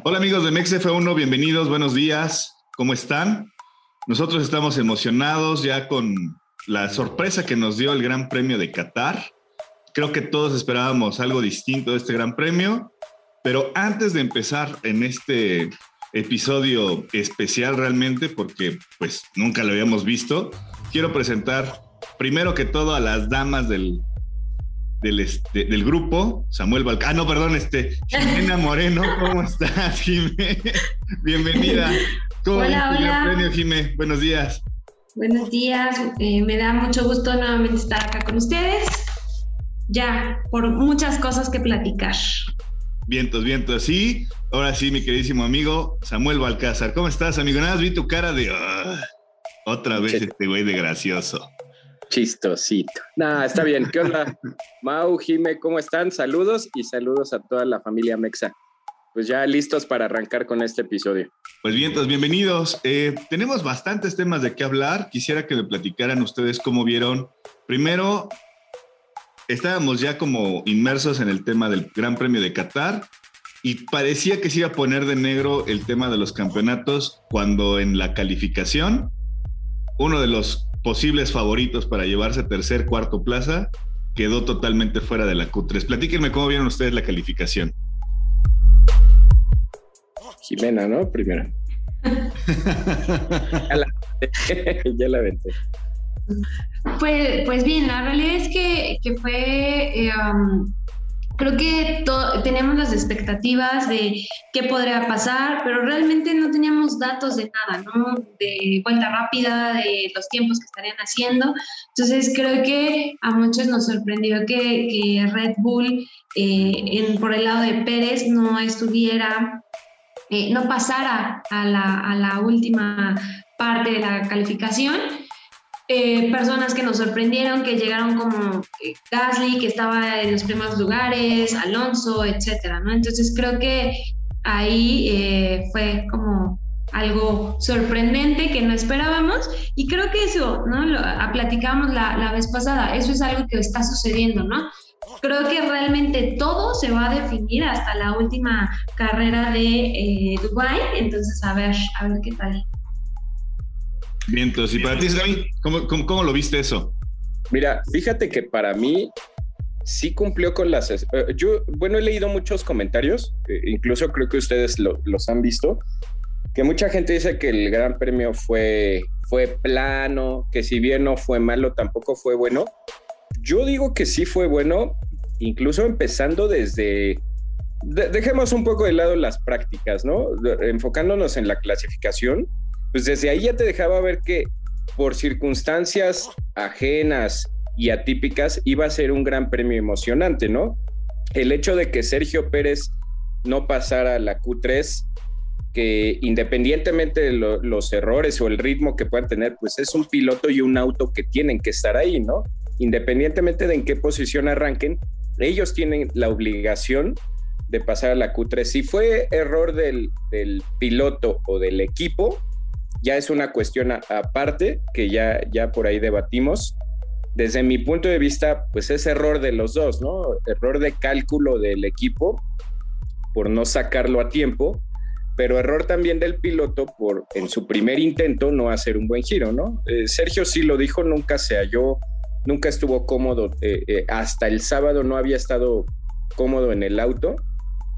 Hola amigos de MexF1, bienvenidos, buenos días, ¿cómo están? Nosotros estamos emocionados ya con la sorpresa que nos dio el Gran Premio de Qatar. Creo que todos esperábamos algo distinto de este Gran Premio, pero antes de empezar en este episodio especial realmente, porque pues nunca lo habíamos visto, quiero presentar primero que todo a las damas del, del, este, del grupo, Samuel Balcán. Ah, no, perdón, este, Jimena Moreno, ¿cómo estás, Jimé? Bienvenida. ¿Cómo hola, hola. Premio, Jimé? Buenos días. Buenos días, eh, me da mucho gusto nuevamente estar acá con ustedes. Ya, por muchas cosas que platicar. Vientos, vientos. Sí, ahora sí, mi queridísimo amigo Samuel Balcázar. ¿Cómo estás, amigo? Nada más vi tu cara de. Ah, otra vez este güey de gracioso. Chistosito. Nah, está bien. ¿Qué onda? Mau, Jime, ¿cómo están? Saludos y saludos a toda la familia Mexa. Pues ya listos para arrancar con este episodio. Pues bien, pues bienvenidos. Eh, tenemos bastantes temas de qué hablar. Quisiera que me platicaran ustedes cómo vieron. Primero, estábamos ya como inmersos en el tema del Gran Premio de Qatar y parecía que se iba a poner de negro el tema de los campeonatos cuando en la calificación uno de los posibles favoritos para llevarse tercer, cuarto plaza, quedó totalmente fuera de la Q3. Platíquenme cómo vieron ustedes la calificación. Jimena, ¿no? Primero. ya, la, ya la Pues, pues bien, la realidad es que, fue eh, um, creo que teníamos las expectativas de qué podría pasar, pero realmente no teníamos datos de nada, ¿no? De vuelta rápida, de los tiempos que estarían haciendo. Entonces creo que a muchos nos sorprendió que, Red Bull eh, en, por el lado de Pérez no estuviera, eh, no pasara a la, a la última parte de la calificación eh, personas que nos sorprendieron, que llegaron como eh, Gasly, que estaba en los primeros lugares, Alonso, etcétera, ¿no? Entonces creo que ahí eh, fue como algo sorprendente que no esperábamos y creo que eso, ¿no? Lo platicamos la, la vez pasada, eso es algo que está sucediendo, ¿no? Creo que realmente todo se va a definir hasta la última carrera de eh, Dubai, entonces a ver, a ver qué tal. Vientos. ¿Y para ti, ¿cómo, cómo, lo viste eso? Mira, fíjate que para mí sí cumplió con las... Eh, yo, bueno, he leído muchos comentarios, eh, incluso creo que ustedes los han visto, que mucha gente dice que el Gran Premio fue, fue plano, que si bien no fue malo, tampoco fue bueno. Yo digo que sí fue bueno, incluso empezando desde... dejemos un poco de lado las prácticas, ¿no? Enfocándonos en la clasificación pues desde ahí ya te dejaba ver que por circunstancias ajenas y atípicas iba a ser un gran premio emocionante, ¿no? El hecho de que Sergio Pérez no pasara a la Q3, que independientemente de los errores o el ritmo que puedan tener, pues es un piloto y un auto que tienen que estar ahí, ¿no? Independientemente de en qué posición arranquen, ellos tienen la obligación de pasar a la Q3. Si fue error del, del piloto o del equipo, ya es una cuestión aparte que ya, ya por ahí debatimos. Desde mi punto de vista, pues es error de los dos, ¿no? Error de cálculo del equipo por no sacarlo a tiempo, pero error también del piloto por en su primer intento no hacer un buen giro, ¿no? Eh, Sergio sí lo dijo, nunca se halló, nunca estuvo cómodo, eh, eh, hasta el sábado no había estado cómodo en el auto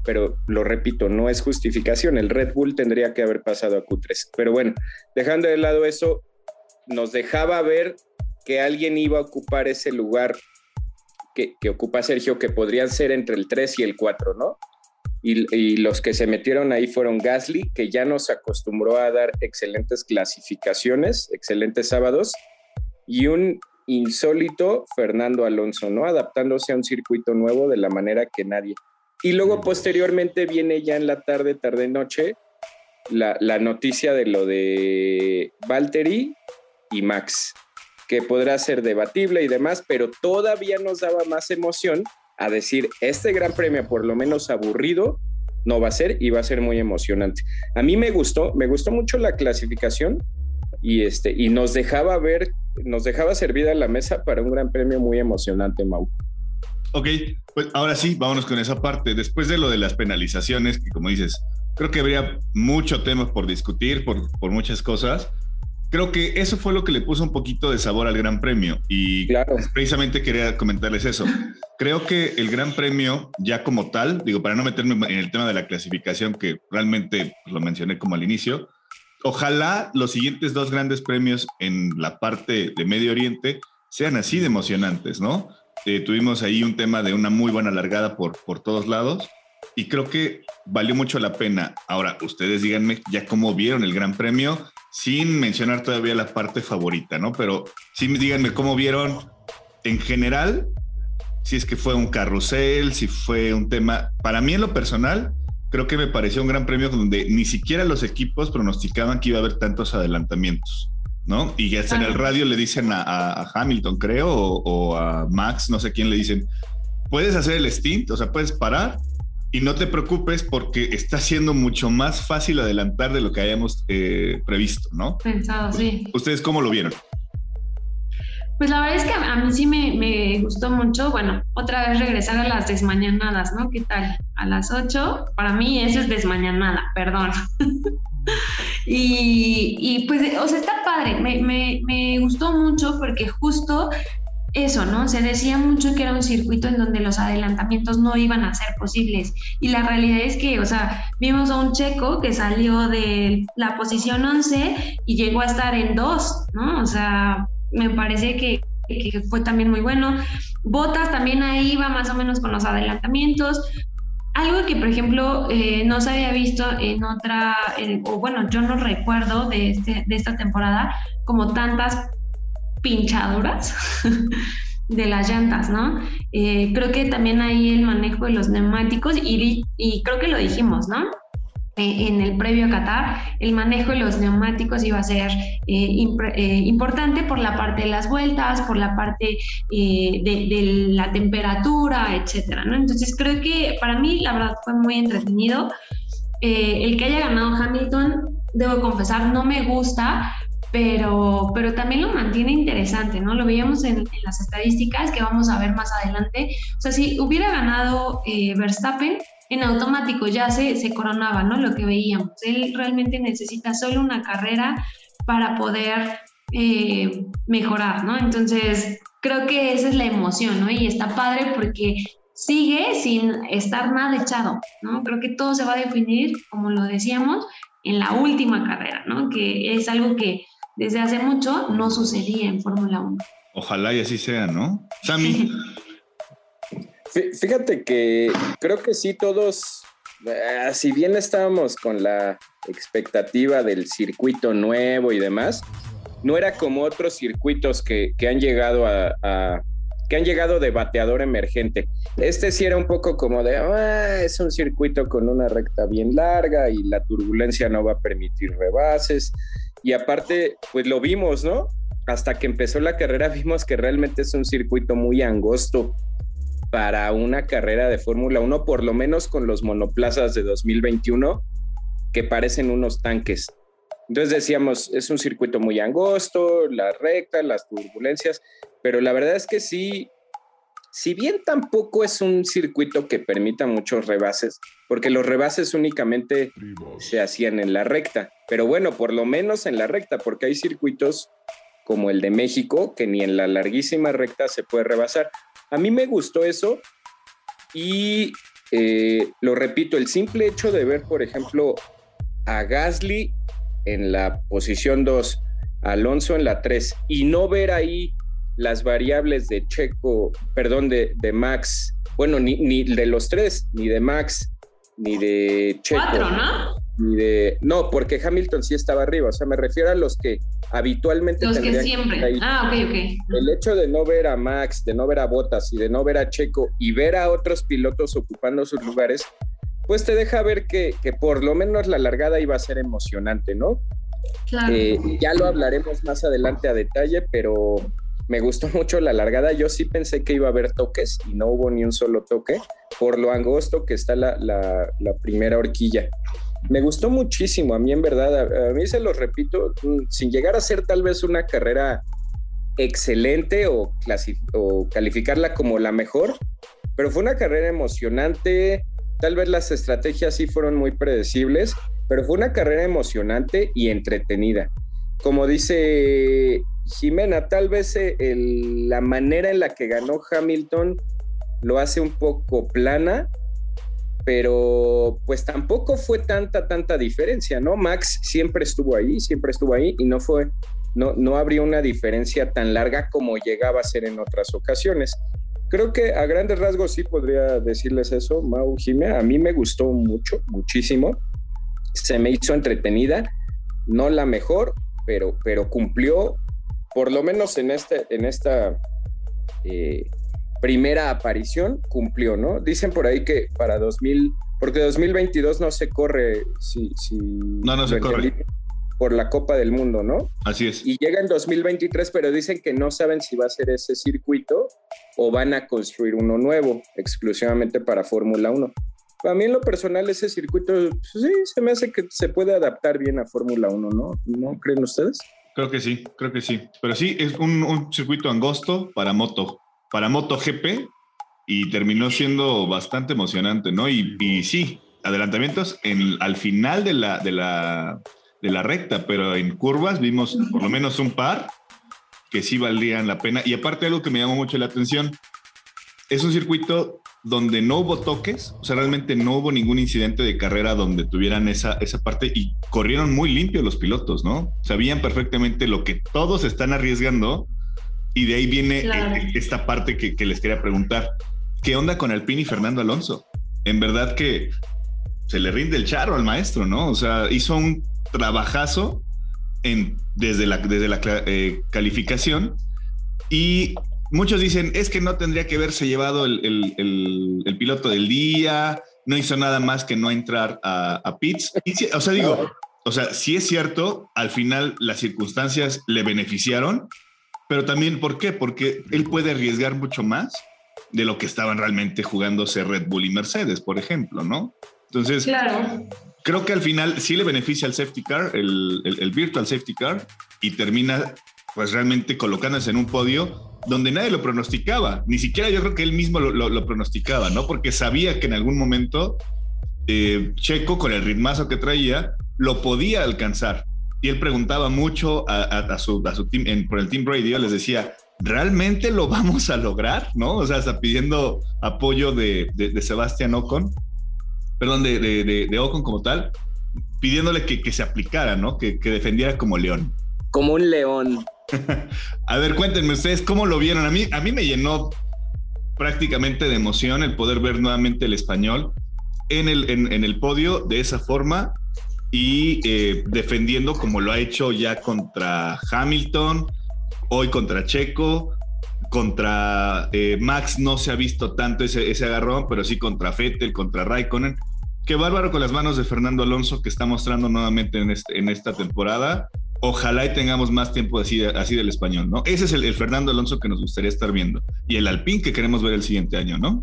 pero lo repito, no es justificación. El Red Bull tendría que haber pasado a Q3. Pero bueno, dejando de lado eso, nos dejaba ver que alguien iba a ocupar ese lugar que, ocupa Sergio, que podrían ser entre el 3 y el 4, ¿no? Y, y, los que se metieron ahí fueron Gasly, que ya nos acostumbró a dar excelentes clasificaciones, excelentes sábados, y un insólito Fernando Alonso, ¿no? Adaptándose a un circuito nuevo de la manera que nadie. Y luego posteriormente viene ya en la tarde, tarde, noche, la, la noticia de lo de Valtteri y Max, que podrá ser debatible y demás, pero todavía nos daba más emoción a decir, este gran premio, por lo menos aburrido, no va a ser y va a ser muy emocionante. A mí me gustó, me gustó mucho la clasificación y, este, y nos dejaba ver, nos dejaba servida la mesa para un gran premio muy emocionante, Mau. Ok, pues ahora sí, vámonos con esa parte. Después de lo de las penalizaciones, que como dices, Creo que habría mucho tema por discutir, por, por muchas cosas. Creo que eso fue lo que le puso un poquito de sabor al Gran Premio y precisamente quería comentarles eso. Creo que el Gran Premio ya como tal, digo, para no meterme en el tema de la clasificación que realmente lo mencioné como al inicio, ojalá los siguientes dos grandes premios en la parte de Medio Oriente sean así de emocionantes, ¿no? Eh, tuvimos ahí un tema de una muy buena largada por, por todos lados y creo que valió mucho la pena. Ahora, ustedes díganme ya cómo vieron el Gran Premio, sin mencionar todavía la parte favorita, ¿no? Pero sí díganme cómo vieron en general, si es que fue un carrusel, si fue un tema. Para mí, en lo personal, creo que me pareció un Gran Premio donde ni siquiera los equipos pronosticaban que iba a haber tantos adelantamientos. ¿No? Y ya en el radio le dicen a, Hamilton, creo, o, o, a Max, no sé quién le dicen, puedes hacer el stint, o sea, puedes parar y no te preocupes porque está siendo mucho más fácil adelantar de lo que hayamos eh, previsto, ¿no? Pensado, sí. ¿Ustedes cómo lo vieron? Pues la verdad es que a mí sí me, gustó mucho, bueno, otra vez regresar a las desmañanadas, ¿no? ¿Qué tal? A las 8, para mí eso es desmañanada, perdón. y, pues, o sea, está padre, me, gustó mucho porque justo eso, ¿no? Se decía mucho que era un circuito en donde los adelantamientos no iban a ser posibles. Y la realidad es que, o sea, vimos a un checo que salió de la posición 11 y llegó a estar en 2, ¿no? O sea, me parece que, fue también muy bueno. Botas también ahí iba más o menos con los adelantamientos. Algo que, por ejemplo, eh, no se había visto en otra, o bueno, yo no recuerdo de, este, de esta temporada, como tantas pinchaduras de las llantas, ¿no? Eh, creo que también ahí el manejo de los neumáticos, y, y creo que lo dijimos, ¿no? Eh, en el previo a Qatar, el manejo de los neumáticos iba a ser eh, importante por la parte de las vueltas, por la parte de, la temperatura, etcétera, ¿no? Entonces creo que para mí la verdad fue muy entretenido. el que haya ganado Hamilton, debo confesar, no me gusta pero, pero también lo mantiene interesante, ¿no? Lo veíamos en, las estadísticas que vamos a ver más adelante. O sea, si hubiera ganado eh, Verstappen, en automático ya se, se coronaba, ¿no? Lo que veíamos. Él realmente necesita solo una carrera para poder eh, mejorar, ¿no? Entonces, creo que esa es la emoción, ¿no? Y está padre porque sigue sin estar nada echado, ¿no? Creo que todo se va a definir, como lo decíamos, en la última carrera, ¿no? Que es algo que desde hace mucho no sucedía en Fórmula 1. Ojalá y así sea, ¿no? Sammy. Fíjate que creo que sí todos, eh, si bien estábamos con la expectativa del circuito nuevo y demás, no era como otros circuitos que, han llegado a, que han llegado de bateador emergente. Este sí era un poco como de, ah, es un circuito con una recta bien larga y la turbulencia no va a permitir rebases. Y aparte, pues lo vimos, ¿no? Hasta que empezó la carrera vimos que realmente es un circuito muy angosto para una carrera de Fórmula 1, por lo menos con los monoplazas de 2021, que parecen unos tanques. Entonces decíamos, es un circuito muy angosto, la recta, las turbulencias, pero la verdad es que sí, si bien tampoco es un circuito que permita muchos rebases, porque los rebases únicamente se hacían en la recta, pero bueno, por lo menos en la recta, porque hay circuitos como el de México que ni en la larguísima recta se puede rebasar. A mí me gustó eso y eh, lo repito, el simple hecho de ver, por ejemplo, a Gasly en la posición 2, Alonso en la 3 y no ver ahí las variables de Checo, perdón, de, Max, bueno, ni, ni, de los tres, ni de Max, ni de Checo. Cuatro, ¿no? Ni de. No, porque Hamilton sí estaba arriba. O sea, me refiero a los que habitualmente. Los que siempre. ah, ok, ok. El hecho de no ver a Max, de no ver a Bottas y de no ver a Checo y ver a otros pilotos ocupando sus lugares, pues te deja ver que, que por lo menos la largada iba a ser emocionante, ¿no? Claro. Eh, ya lo hablaremos más adelante a detalle, pero me gustó mucho la largada. Yo sí pensé que iba a haber toques y no hubo ni un solo toque por lo angosto que está la, primera horquilla. Me gustó muchísimo, a mí en verdad, a, mí se lo repito, mm, sin llegar a ser tal vez una carrera excelente o, o calificarla como la mejor, pero fue una carrera emocionante, tal vez las estrategias sí fueron muy predecibles, pero fue una carrera emocionante y entretenida. Como dice Jimena, tal vez eh, la manera en la que ganó Hamilton lo hace un poco plana, pero pues tampoco fue tanta, tanta diferencia, ¿no? Max siempre estuvo ahí, siempre estuvo ahí y no fue, no, no habría una diferencia tan larga como llegaba a ser en otras ocasiones. Creo que a grandes rasgos sí podría decirles eso, Mau Jimé. A mí me gustó mucho, muchísimo. Se me hizo entretenida, no la mejor, pero, pero cumplió, por lo menos en, este, en esta eh, primera aparición, cumplió, ¿no? Dicen por ahí que para 2000, porque 2022 no se corre si, si no, no se corre por la Copa del Mundo, ¿no? Así es. Y llega en 2023, pero dicen que no saben si va a ser ese circuito o van a construir uno nuevo exclusivamente para Fórmula 1. A mí en lo personal ese circuito, pues sí, se me hace que se puede adaptar bien a Fórmula 1, ¿no? ¿No creen ustedes? Creo que sí, creo que sí. Pero sí, es un, circuito angosto para moto, para moto GP y terminó siendo bastante emocionante, ¿no? Y, y sí, adelantamientos en, al final de la, de la de la recta, pero en curvas vimos por lo menos un par que sí valdrían la pena. Y aparte algo que me llamó mucho la atención, es un circuito donde no hubo toques, o sea, realmente no hubo ningún incidente de carrera donde tuvieran esa, esa parte y corrieron muy limpios los pilotos, ¿no? Sabían perfectamente lo que todos están arriesgando y de ahí viene eh, esta parte que, que les quería preguntar. ¿Qué onda con Alpine y Fernando Alonso? En verdad que se le rinde el charro al maestro, ¿no? O sea, hizo un trabajazo en, desde la, desde la eh, calificación y muchos dicen, es que no tendría que haberse llevado el, piloto del día, no hizo nada más que no entrar a, a pits. o sea, digo, o sea, sí es cierto, al final las circunstancias le beneficiaron, pero también, ¿por qué? Porque él puede arriesgar mucho más de lo que estaban realmente jugándose Red Bull y Mercedes, por ejemplo, ¿no? Entonces, claro creo que al final sí le beneficia al safety car, el, el, virtual safety car, y termina pues realmente colocándose en un podio donde nadie lo pronosticaba, ni siquiera yo creo que él mismo lo, lo, pronosticaba, ¿no? Porque sabía que en algún momento eh, Checo, con el ritmazo que traía, lo podía alcanzar. Y él preguntaba mucho a, a, su, a su team, en, por el Team Radio, les decía, ¿realmente lo vamos a lograr? ¿No? O sea, está pidiendo apoyo de, de, de Sebastián Ocon perdón, de, de, de, Ocon como tal, pidiéndole que, que se aplicara, ¿no? Que, que, defendiera como león. Como un león. a ver, cuéntenme ustedes cómo lo vieron. A mí, a mí me llenó prácticamente de emoción el poder ver nuevamente el español en el, en, en el podio de esa forma y eh, defendiendo como lo ha hecho ya contra Hamilton, hoy contra Checo, contra eh, Max no se ha visto tanto ese, ese agarrón, pero sí contra Fettel, contra Raikkonen. Qué bárbaro con las manos de Fernando Alonso que está mostrando nuevamente en, este, en esta temporada. Ojalá y tengamos más tiempo así, así del español, ¿no? Ese es el, Fernando Alonso que nos gustaría estar viendo. Y el Alpine que queremos ver el siguiente año, ¿no?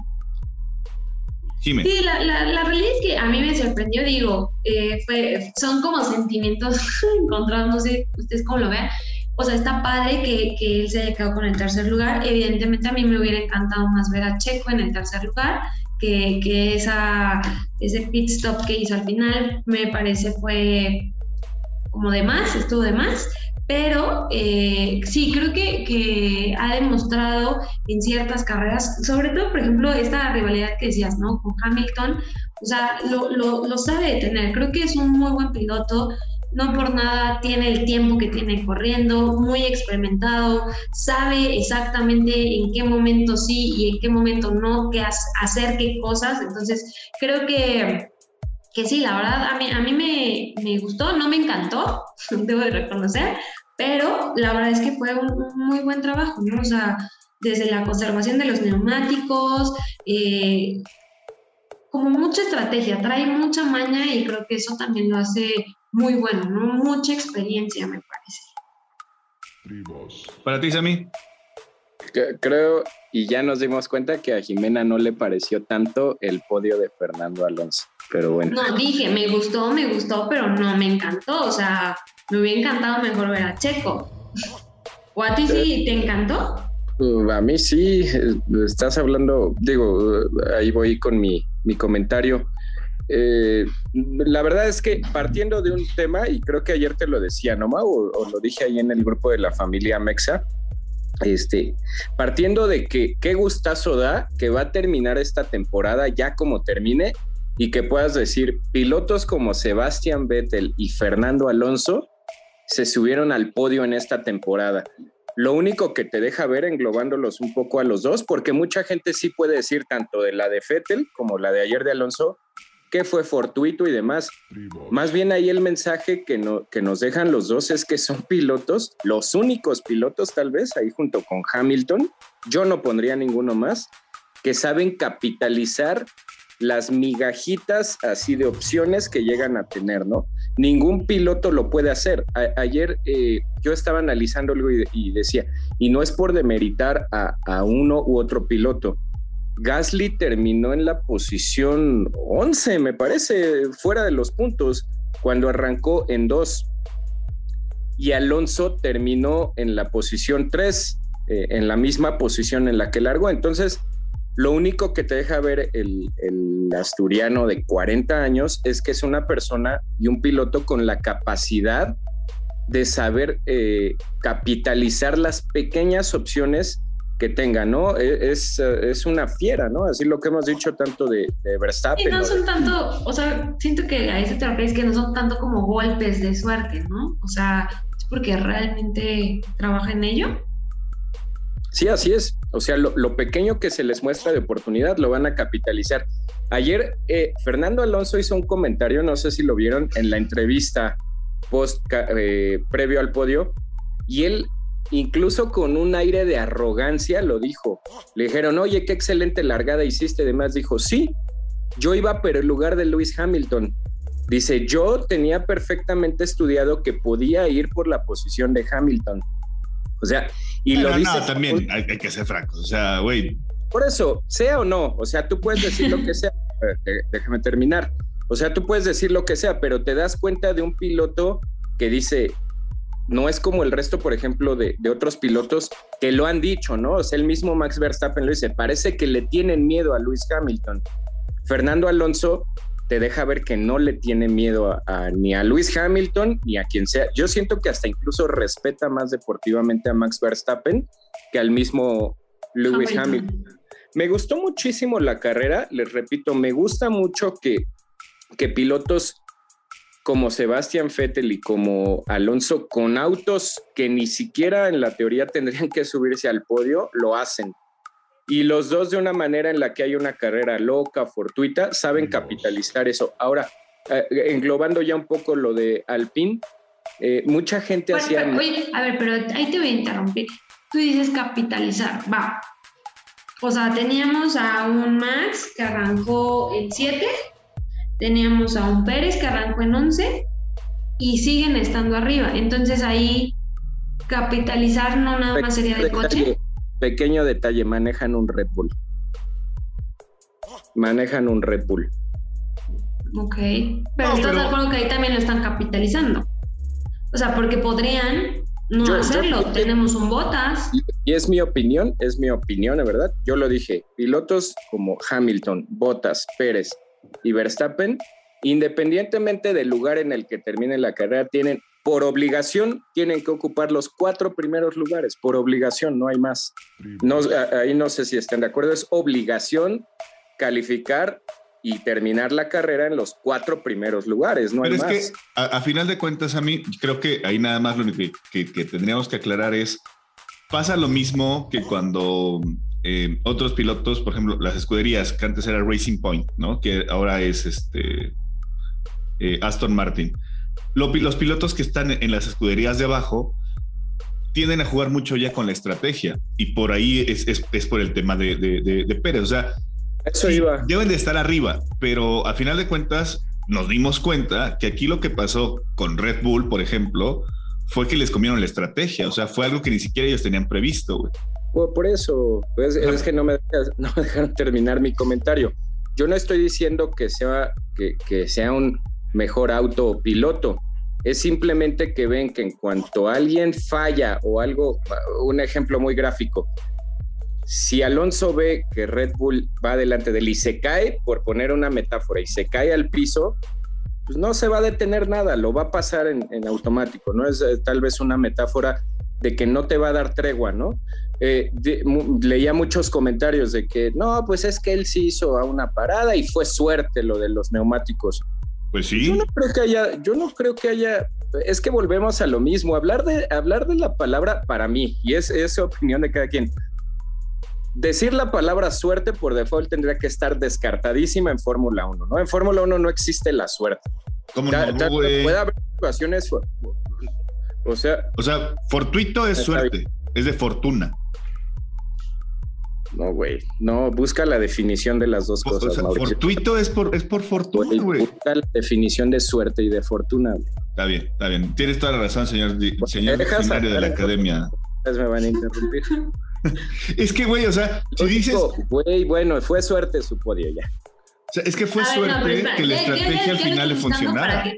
Sí, la, la, realidad es que a mí me sorprendió, digo, eh, fue, son como sentimientos encontrados, no sé ustedes cómo lo vean, o sea, está padre que, que, él se haya quedado con el tercer lugar. Evidentemente a mí me hubiera encantado más ver a Checo en el tercer lugar, que, que esa, ese pit stop que hizo al final me parece fue como de más, estuvo de más. Pero eh, sí, creo que, que, ha demostrado en ciertas carreras, sobre todo, por ejemplo, esta rivalidad que decías, ¿no? Con Hamilton, o sea, lo, lo, lo sabe tener. Creo que es un muy buen piloto no por nada tiene el tiempo que tiene corriendo, muy experimentado, sabe exactamente en qué momento sí y en qué momento no, qué hacer qué cosas. Entonces, creo que, que sí, la verdad, a mí, a mí me, me gustó, no me encantó, debo de reconocer, pero la verdad es que fue un, muy buen trabajo, ¿no? O sea, desde la conservación de los neumáticos, eh, como mucha estrategia, trae mucha maña y creo que eso también lo hace muy bueno, ¿no? Mucha experiencia, me parece. Para ti, Sammy. Creo, y ya nos dimos cuenta que a Jimena no le pareció tanto el podio de Fernando Alonso, pero bueno. No, dije, me gustó, me gustó, pero no me encantó, o sea, me hubiera encantado mejor ver a Checo. ¿O a ti sí te encantó? Uh, a mí sí, estás hablando, digo, ahí voy con mi mi comentario. Eh, la verdad es que partiendo de un tema, y creo que ayer te lo decía, ¿no, O, o lo dije ahí en el grupo de la familia Mexa, este, partiendo de que qué gustazo da que va a terminar esta temporada ya como termine y que puedas decir, pilotos como Sebastián Vettel y Fernando Alonso se subieron al podio en esta temporada. Lo único que te deja ver englobándolos un poco a los dos, porque mucha gente sí puede decir tanto de la de Vettel como la de ayer de Alonso, que fue fortuito y demás. Más bien ahí el mensaje que, no, que nos dejan los dos es que son pilotos, los únicos pilotos tal vez, ahí junto con Hamilton, yo no pondría ninguno más, que saben capitalizar las migajitas así de opciones que llegan a tener, ¿no? Ningún piloto lo puede hacer. ayer eh, yo estaba analizando algo y, decía, y no es por demeritar a, a uno u otro piloto, Gasly terminó en la posición 11, me parece, fuera de los puntos, cuando arrancó en 2. Y Alonso terminó en la posición 3, eh, en la misma posición en la que largó. Entonces, lo único que te deja ver el, asturiano de 40 años es que es una persona y un piloto con la capacidad de saber eh, capitalizar las pequeñas opciones que tenga, ¿no? E, es, es, una fiera, ¿no? Así lo que hemos dicho tanto de, Verstappen. Y no son tanto, o sea, siento que a eso te refieres que no son tanto como golpes de suerte, ¿no? O sea, es porque realmente trabaja en ello. Sí, así es. O sea, lo, pequeño que se les muestra de oportunidad lo van a capitalizar. Ayer eh, Fernando Alonso hizo un comentario, no sé si lo vieron, en la entrevista post eh, previo al podio, y él incluso con un aire de arrogancia lo dijo. Le dijeron, oye, qué excelente largada hiciste. Además dijo, sí, yo iba pero en lugar de Lewis Hamilton. Dice, yo tenía perfectamente estudiado que podía ir por la posición de Hamilton. O sea, y lo dice... No, también hay, que ser francos. O sea, güey. Por eso, sea o no, o sea, tú puedes decir lo que sea. Déjame terminar. O sea, tú puedes decir lo que sea, pero te das cuenta de un piloto que dice, no es como el resto, por ejemplo, de, otros pilotos que lo han dicho, ¿no? O sea, el mismo Max Verstappen lo dice, parece que le tienen miedo a Luis Hamilton. Fernando Alonso te deja ver que no le tiene miedo ni a Luis Hamilton ni a quien sea. Yo siento que hasta incluso respeta más deportivamente a Max Verstappen que al mismo Lewis Hamilton. Me gustó muchísimo la carrera, les repito, me gusta mucho que, que pilotos como Sebastián Vettel y como Alonso con autos que ni siquiera en la teoría tendrían que subirse al podio, lo hacen. Y los dos de una manera en la que hay una carrera loca, fortuita, saben capitalizar eso. Ahora, eh, englobando ya un poco lo de Alpine, eh, mucha gente hacía... Oye, a ver, pero ahí te voy a interrumpir. Tú dices capitalizar, va. O sea, teníamos a un Max que arrancó el 7 teníamos a un Pérez que arrancó en 11 y siguen estando arriba. Entonces ahí capitalizar no nada más sería de coche. Pequeño detalle, manejan un Red Bull. Manejan un Red Bull. Ok, pero estás de acuerdo que ahí también lo están capitalizando. O sea, porque podrían no hacerlo. Tenemos un Botas. Y es mi opinión, es mi opinión, de verdad. Yo lo dije. Pilotos como Hamilton, Botas, Pérez, y Verstappen, independientemente del lugar en el que termine la carrera, tienen por obligación, tienen que ocupar los cuatro primeros lugares, por obligación, no hay más. No, ahí no sé si están de acuerdo, es obligación calificar y terminar la carrera en los cuatro primeros lugares, no Pero es que a, final de cuentas, a mí creo que ahí nada más lo que, que tendríamos que aclarar es, pasa lo mismo que cuando eh, otros pilotos, por ejemplo, las escuderías, que antes era Racing Point, ¿no? Que ahora es este eh, Aston Martin. los pilotos que están en las escuderías de abajo tienden a jugar mucho ya con la estrategia y por ahí es, es, por el tema de, de, Pérez. O sea, Eso iba. deben de estar arriba, pero al final de cuentas nos dimos cuenta que aquí lo que pasó con Red Bull, por ejemplo, fue que les comieron la estrategia. O sea, fue algo que ni siquiera ellos tenían previsto, güey. Por, eso, pues, es que no me, no dejaron terminar mi comentario. Yo no estoy diciendo que sea, que, que sea un mejor autopiloto. Es simplemente que ven que en cuanto alguien falla o algo, un ejemplo muy gráfico, si Alonso ve que Red Bull va delante de él y se cae, por poner una metáfora, y se cae al piso, pues no se va a detener nada, lo va a pasar en, automático, ¿no? Es eh, tal vez una metáfora de que no te va a dar tregua, ¿no? Eh, leía muchos comentarios de que no, pues es que él sí hizo a una parada y fue suerte lo de los neumáticos. Pues sí. Yo no creo que haya, yo no creo que haya, es que volvemos a lo mismo, hablar de, hablar de la palabra para mí, y es, es opinión de cada quien. Decir la palabra suerte por default tendría que estar descartadísima en Fórmula 1, ¿no? En Fórmula 1 no existe la suerte. ¿Cómo no, Puede haber situaciones, o sea... O sea, fortuito es suerte, es de fortuna. No, güey. No, busca la definición de las dos cosas. fortuito es por, es por fortuna, güey. Busca la definición de suerte y de fortuna. Está bien, está bien. Tienes toda la razón, señor, señor diccionario de la academia. Me van a interrumpir. es que, güey, o sea, si dices. Güey, bueno, fue suerte su podio ya. O sea, es que fue suerte que la estrategia al final le funcionara.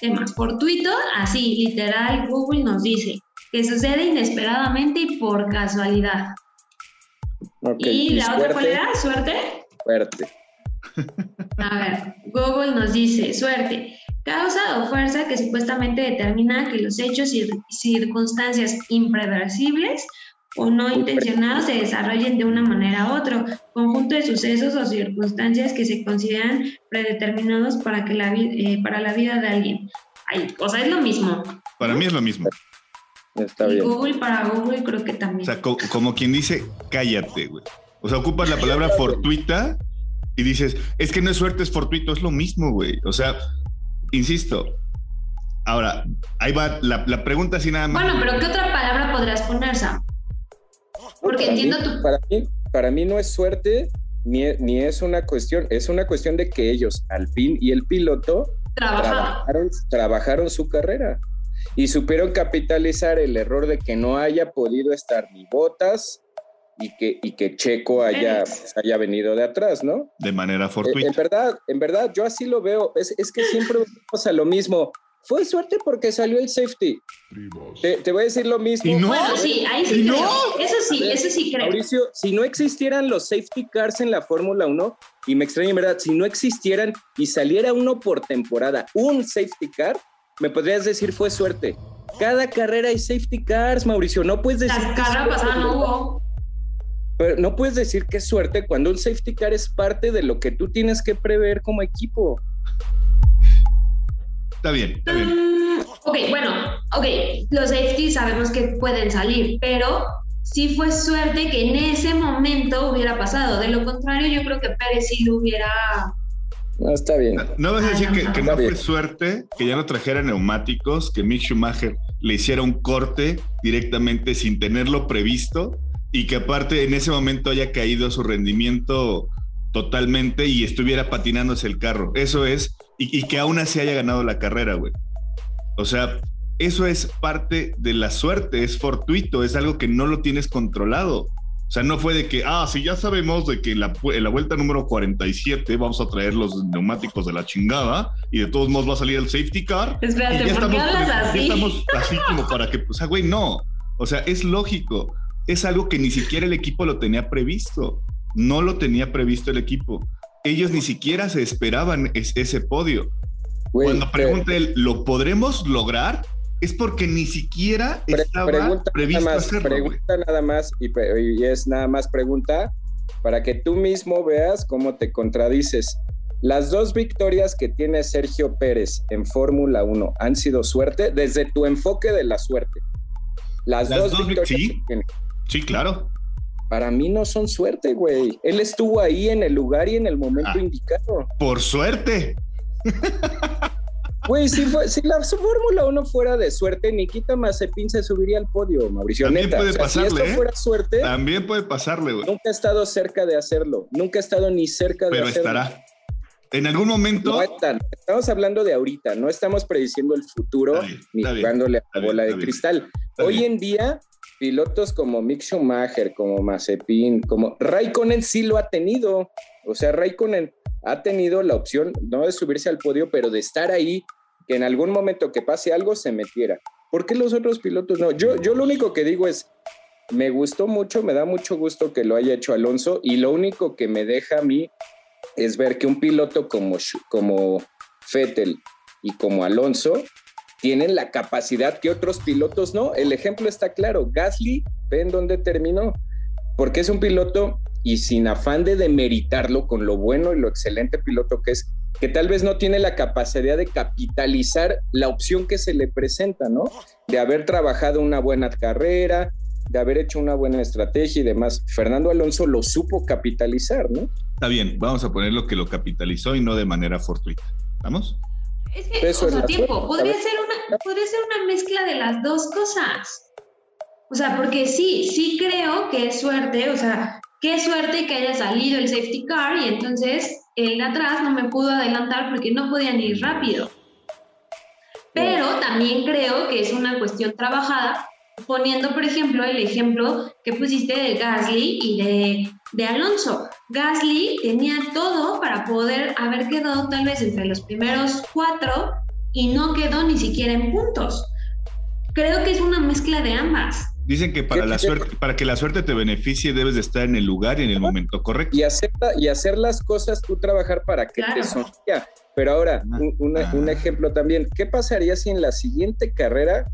temas fortuito, así, literal, Google nos dice que sucede inesperadamente y por casualidad. ¿Y, la otra cuál era? ¿Suerte? Suerte. A ver, Google nos dice, suerte, causa o fuerza que supuestamente determina que los hechos y circunstancias impredecibles o no intencionados se desarrollen de una manera u otra, conjunto de sucesos o circunstancias que se consideran predeterminados para, que la, eh, para la vida de alguien. o sea, es lo mismo. Para mí es lo mismo. Está bien. Google para Google creo que también. O sea, como quien dice, cállate, güey. O sea, ocupas la palabra fortuita y dices, es que no es suerte, es fortuito, es lo mismo, güey. O sea, insisto. Ahora, ahí va la, la pregunta así nada más. Bueno, pero ¿qué otra palabra podrías poner, Sam? Porque entiendo tu... Para mí, para mí no es suerte, ni, ni, es una cuestión, es una cuestión de que ellos, Alpine y el piloto, trabajaron, trabajaron su carrera y supieron capitalizar el error de que no haya podido estar ni Botas y que, y que Checo haya, pues, haya venido de atrás, ¿no? De manera fortuita. En, verdad, en verdad, yo así lo veo. Es, es que siempre pasa lo mismo. Fue suerte porque salió el safety. Te, voy a decir lo mismo. ¿Y no? Bueno, sí, ahí sí creo. Eso sí, eso sí creo. Mauricio, si no existieran los safety cars en la Fórmula 1, y me extraña en verdad, si no existieran y saliera uno por temporada, un safety car, me podrías decir fue suerte. Cada carrera hay safety cars, Mauricio. No puedes decir. La carrera pasada no hubo. Pero no puedes decir que es suerte cuando un safety car es parte de lo que tú tienes que prever como equipo. Está bien, está bien. Mm, ok, bueno, ok, los safety sabemos que pueden salir, pero sí fue suerte que en ese momento hubiera pasado. De lo contrario, yo creo que Pérez sí lo hubiera no, está bien. No vas a decir que, no fue suerte que ya no trajera neumáticos, que Mick Schumacher le hiciera un corte directamente sin tenerlo previsto y que aparte en ese momento haya caído su rendimiento totalmente y estuviera patinándose el carro. Eso es, y, y que aún así haya ganado la carrera, güey. O sea, eso es parte de la suerte, es fortuito, es algo que no lo tienes controlado. O sea, no fue de que, ah, si ya sabemos de que la, en la vuelta número 47 vamos a traer los neumáticos de la chingada y de todos modos va a salir el safety car. Espérate, y ya, estamos, así? ya estamos así como para que, o sea, güey, no. O sea, es lógico. Es algo que ni siquiera el equipo lo tenía previsto. No lo tenía previsto el equipo. Ellos ni siquiera se esperaban ese podio. Cuando pregunta él, ¿lo podremos lograr? es porque ni siquiera estaba pregunta previsto nada más, Pregunta nada más y, es nada más pregunta para que tú mismo veas cómo te contradices. Las dos victorias que tiene Sergio Pérez en Fórmula 1 han sido suerte desde tu enfoque de la suerte. Las, dos, victorias. Sí, sí, claro. Para mí no son suerte, güey. Él estuvo ahí en el lugar y en el momento ah, indicado. Por suerte. Güey, si, si la Fórmula 1 fuera de suerte, Nikita Mazepin se subiría al podio, Mauricio. También puede pasarle. Si esto ¿eh? fuera suerte. También puede pasarle, güey. Nunca ha estado cerca de hacerlo. Nunca ha estado ni cerca de hacerlo. Pero estará. En algún momento. No Estamos hablando de ahorita, no estamos prediciendo el futuro ni jugándole a la bola de cristal. Hoy en día, pilotos como Mick Schumacher, como Mazepin, como Raikkonen sí lo ha tenido. O sea, Raikkonen ha tenido la opción no de subirse al podio, pero de estar ahí, que en algún momento que pase algo se metiera. ¿Por qué los otros pilotos no? Yo, yo lo único que digo es, me gustó mucho, me da mucho gusto que lo haya hecho Alonso y lo único que me deja a mí es ver que un piloto como, como Fettel y como Alonso tienen la capacidad que otros pilotos no. El ejemplo está claro. Gasly, ven dónde terminó. Porque es un piloto y sin afán de demeritarlo con lo bueno y lo excelente piloto que es, que tal vez no tiene la capacidad de capitalizar la opción que se le presenta, ¿no? De haber trabajado una buena carrera, de haber hecho una buena estrategia y demás. Fernando Alonso lo supo capitalizar, ¿no? Está bien, vamos a poner lo que lo capitalizó y no de manera fortuita. ¿Vamos? Es que, Eso o tiempo, podría ser, una, podría ser una mezcla de las dos cosas. O sea, porque sí, sí creo que es suerte, o sea, qué suerte que haya salido el safety car y entonces el de atrás no me pudo adelantar porque no podían ir rápido. Pero también creo que es una cuestión trabajada poniendo, por ejemplo, el ejemplo que pusiste de Gasly y de, de, Alonso. Gasly tenía todo para poder haber quedado tal vez entre los primeros cuatro y no quedó ni siquiera en puntos. Creo que es una mezcla de ambas. Dicen que para, la suerte, para que la suerte te beneficie debes de estar en el lugar y en el momento correcto. Y hacer, y hacer las cosas, tú trabajar para que te sonría. Pero ahora, ah, un, un ah. ejemplo también, ¿qué pasaría si en la siguiente carrera,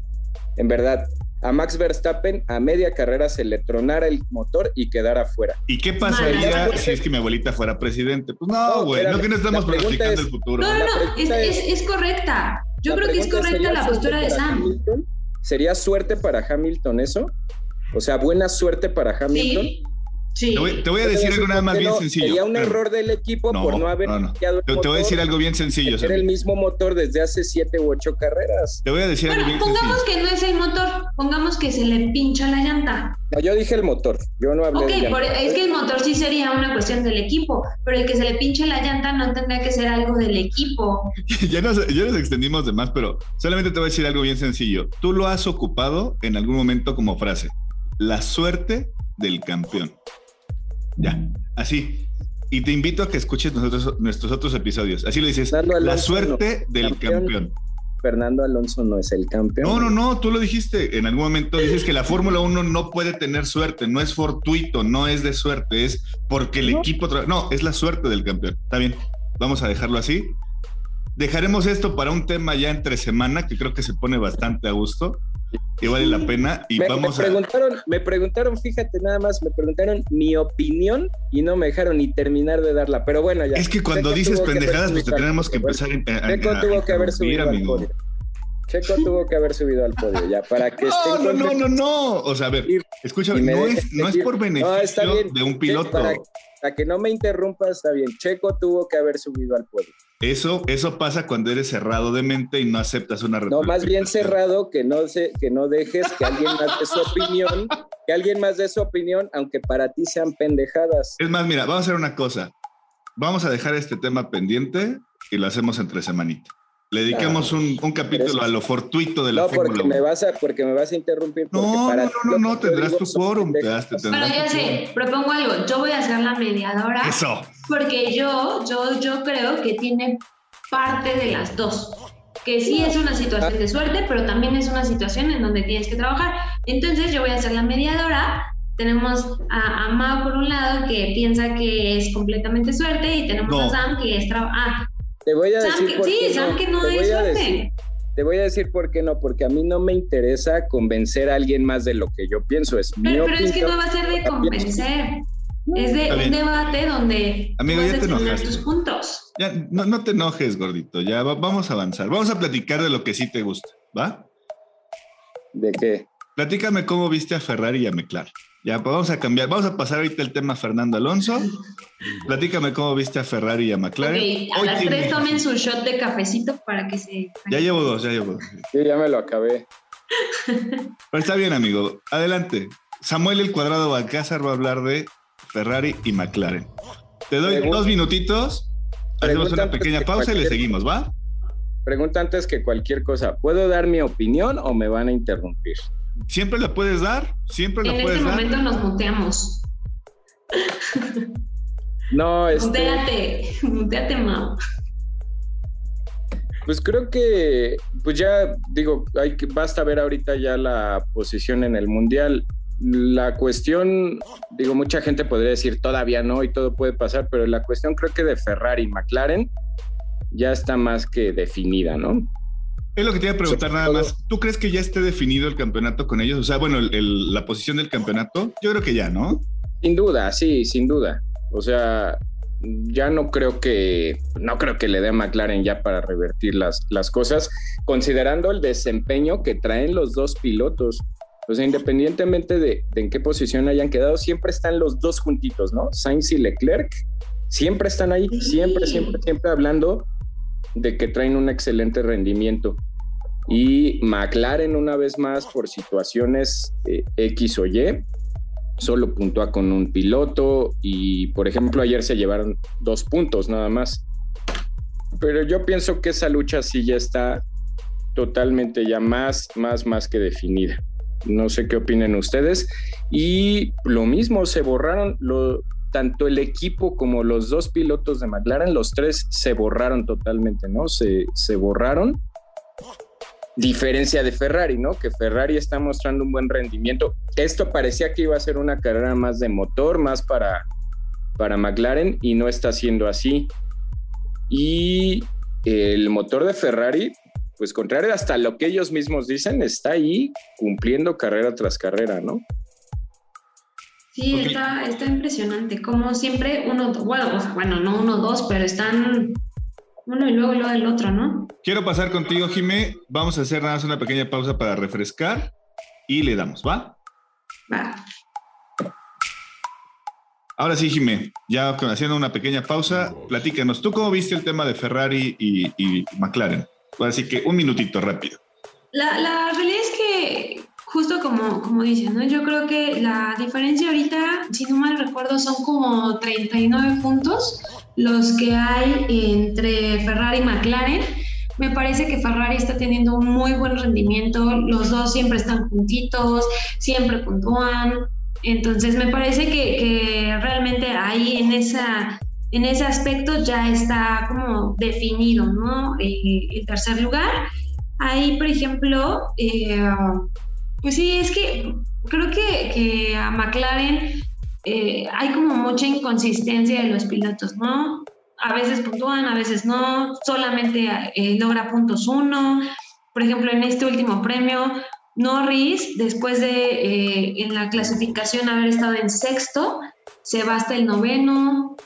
en verdad, a Max Verstappen a media carrera se le tronara el motor y quedara fuera. ¿Y qué pasaría si es que mi abuelita fuera presidente? Pues no, güey, no, que no estamos pronosticando el futuro. No, no, no, es, es, correcta. Yo creo que es correcta la postura de Sam. ¿Sería suerte para Hamilton eso? O sea, buena suerte para Hamilton. Sí. Te, voy, a decir algo nada más bien sencillo. Sería un error del equipo por no haber no, te, voy a decir algo bien sencillo. Era el mismo motor desde hace siete u ocho carreras. Te voy a decir algo bien pongamos que no es el motor, pongamos que se le pincha la llanta. No, yo dije el motor, yo no hablé de llanta. es que el motor sí sería una cuestión del equipo, pero el que se le pinche la llanta no tendría que ser algo del equipo. ya, nos, ya nos extendimos de más, pero solamente te voy a decir algo bien sencillo. Tú lo has ocupado en algún momento como frase. La suerte del campeón. Ya, así. Y te invito a que escuches nosotros, nuestros otros episodios. Así le dices, la suerte del campeón. Fernando Alonso no es el campeón. No, no, no, tú lo dijiste. En algún momento dices que la Fórmula 1 no puede tener suerte, no es fortuito, no es de suerte, es porque el equipo... No, es la suerte del campeón. Está bien, vamos a dejarlo así. Dejaremos esto para un tema ya entre semana, que creo que se pone bastante a gusto y vale la pena. Y me, vamos me preguntaron, me preguntaron, fíjate nada más, me preguntaron mi opinión y no me dejaron ni terminar de darla. Pero bueno, ya. Es que cuando dices pendejadas, pues te tenemos que empezar a, Checo tuvo que haber subido al podio. Checo tuvo que haber subido al podio ya para que no, no, no, no, no. O sea, a ver, escúchame, no es, no es por beneficio de un piloto. Para, para que no me interrumpas, está bien. Checo tuvo que haber subido al podio. Eso, eso pasa cuando eres cerrado de mente y no aceptas una No, más bien cerrado que no se, que no dejes que alguien más dé su opinión, que alguien más dé su opinión, aunque para ti sean pendejadas. Es más, mira, vamos a hacer una cosa. Vamos a dejar este tema pendiente y lo hacemos entre semanita. Le dediquemos un, capítulo a lo fortuito de la no, porque me vas a porque me vas a interrumpir. No, no, no, no, tendrás tu quórum. Pero ya sé, propongo algo. Yo voy a ser la mediadora. Eso. Porque yo, yo, yo creo que tiene parte de las dos. Que sí es una situación de suerte, pero también es una situación en donde tienes que trabajar. Entonces yo voy a ser la mediadora tenemos a, a Mao por un lado que piensa que es completamente suerte y tenemos a Sam que es trabajo. Ah, te voy a decir por qué no. te voy a decir, te voy a decir por qué no, porque a mí no me interesa convencer a alguien más de lo que yo pienso. Es pero, pero es que no va a ser de convencer. Es de un debate donde Amigo, ya te tus puntos. Ya, no, no, te enojes, gordito. Ya vamos a avanzar. Vamos a platicar de lo que sí te gusta, ¿va? ¿De qué? Platícame cómo viste a Ferrari y a McLaren. Ya, pues vamos a cambiar. Vamos a pasar ahorita el tema Fernando Alonso. Platícame cómo viste a Ferrari y a McLaren. Okay, a las tres tomen su shot de cafecito para que se. Ya llevo dos, ya llevo dos. Yo ya me lo acabé. Pero está bien, amigo. Adelante. Samuel El Cuadrado Balcázar va a hablar de Ferrari y McLaren. Te doy dos minutitos. Hacemos una pequeña pausa y le seguimos, ¿va? Pregunta antes que cualquier cosa. ¿Puedo dar mi opinión o me van a interrumpir? Siempre la puedes dar, siempre la puedes dar. En este momento nos muteamos. No, este... Muteate, muteate, Mau. Pues creo que, pues ya digo, hay que, basta ver ahorita ya la posición en el mundial. la cuestión, digo, mucha gente podría decir todavía no y todo puede pasar, pero la cuestión creo que de Ferrari y McLaren ya está más que definida, ¿no? Es lo que te iba a preguntar nada más. ¿Tú crees que ya esté definido el campeonato con ellos? O sea, bueno, la posición del campeonato, yo creo que ya, ¿no? Sin duda, sí, sin duda. O sea, ya no creo que no creo que le dé a McLaren ya para revertir las, las cosas, considerando el desempeño que traen los dos pilotos. O sea, independientemente de, en qué posición hayan quedado, siempre están los dos juntitos, ¿no? Sainz y Leclerc, siempre están ahí, siempre, siempre, siempre hablando de que traen un excelente rendimiento. Y McLaren, una vez más, por situaciones eh, X o Y, solo puntúa con un piloto y, por ejemplo, ayer se llevaron dos puntos nada más. Pero yo pienso que esa lucha sí ya está totalmente ya más, más, más que definida. No sé qué opinen ustedes. Y lo mismo, se borraron tanto el equipo como los dos pilotos de McLaren, los tres se borraron totalmente, ¿no? Se, se borraron diferencia de Ferrari, ¿no? Que Ferrari está mostrando un buen rendimiento. Esto parecía que iba a ser una carrera más de motor, más para, para McLaren y no está siendo así. Y el motor de Ferrari, pues contrario hasta lo que ellos mismos dicen, está ahí cumpliendo carrera tras carrera, ¿no? Sí, está, está impresionante. Como siempre, uno, bueno, bueno, no uno, dos, pero están uno y luego, luego el otro, ¿no? Quiero pasar contigo, Jimé. Vamos a hacer nada más una pequeña pausa para refrescar y le damos, ¿va? Va. Ahora sí, Jimé, ya haciendo una pequeña pausa, platícanos, ¿tú cómo viste el tema de Ferrari y, McLaren? Así que un minutito rápido. La, la, realidad es que, justo como, como dicen, ¿no? yo creo que la diferencia ahorita, si no mal recuerdo, son como 39 puntos los que hay entre Ferrari y McLaren. Me parece que Ferrari está teniendo un muy buen rendimiento, los dos siempre están juntitos, siempre puntúan. Entonces me parece que, realmente ahí en, esa, en ese aspecto ya está como definido, ¿no? Eh, el tercer lugar. Ahí, por ejemplo, eh, pues sí, es que creo que, que a McLaren eh, hay como mucha inconsistencia de los pilotos, ¿no? A veces puntúan, a veces no, solamente eh, logra puntos uno. Por ejemplo, en este último premio, Norris, después de eh, en la clasificación haber estado en sexto, se va hasta el noveno.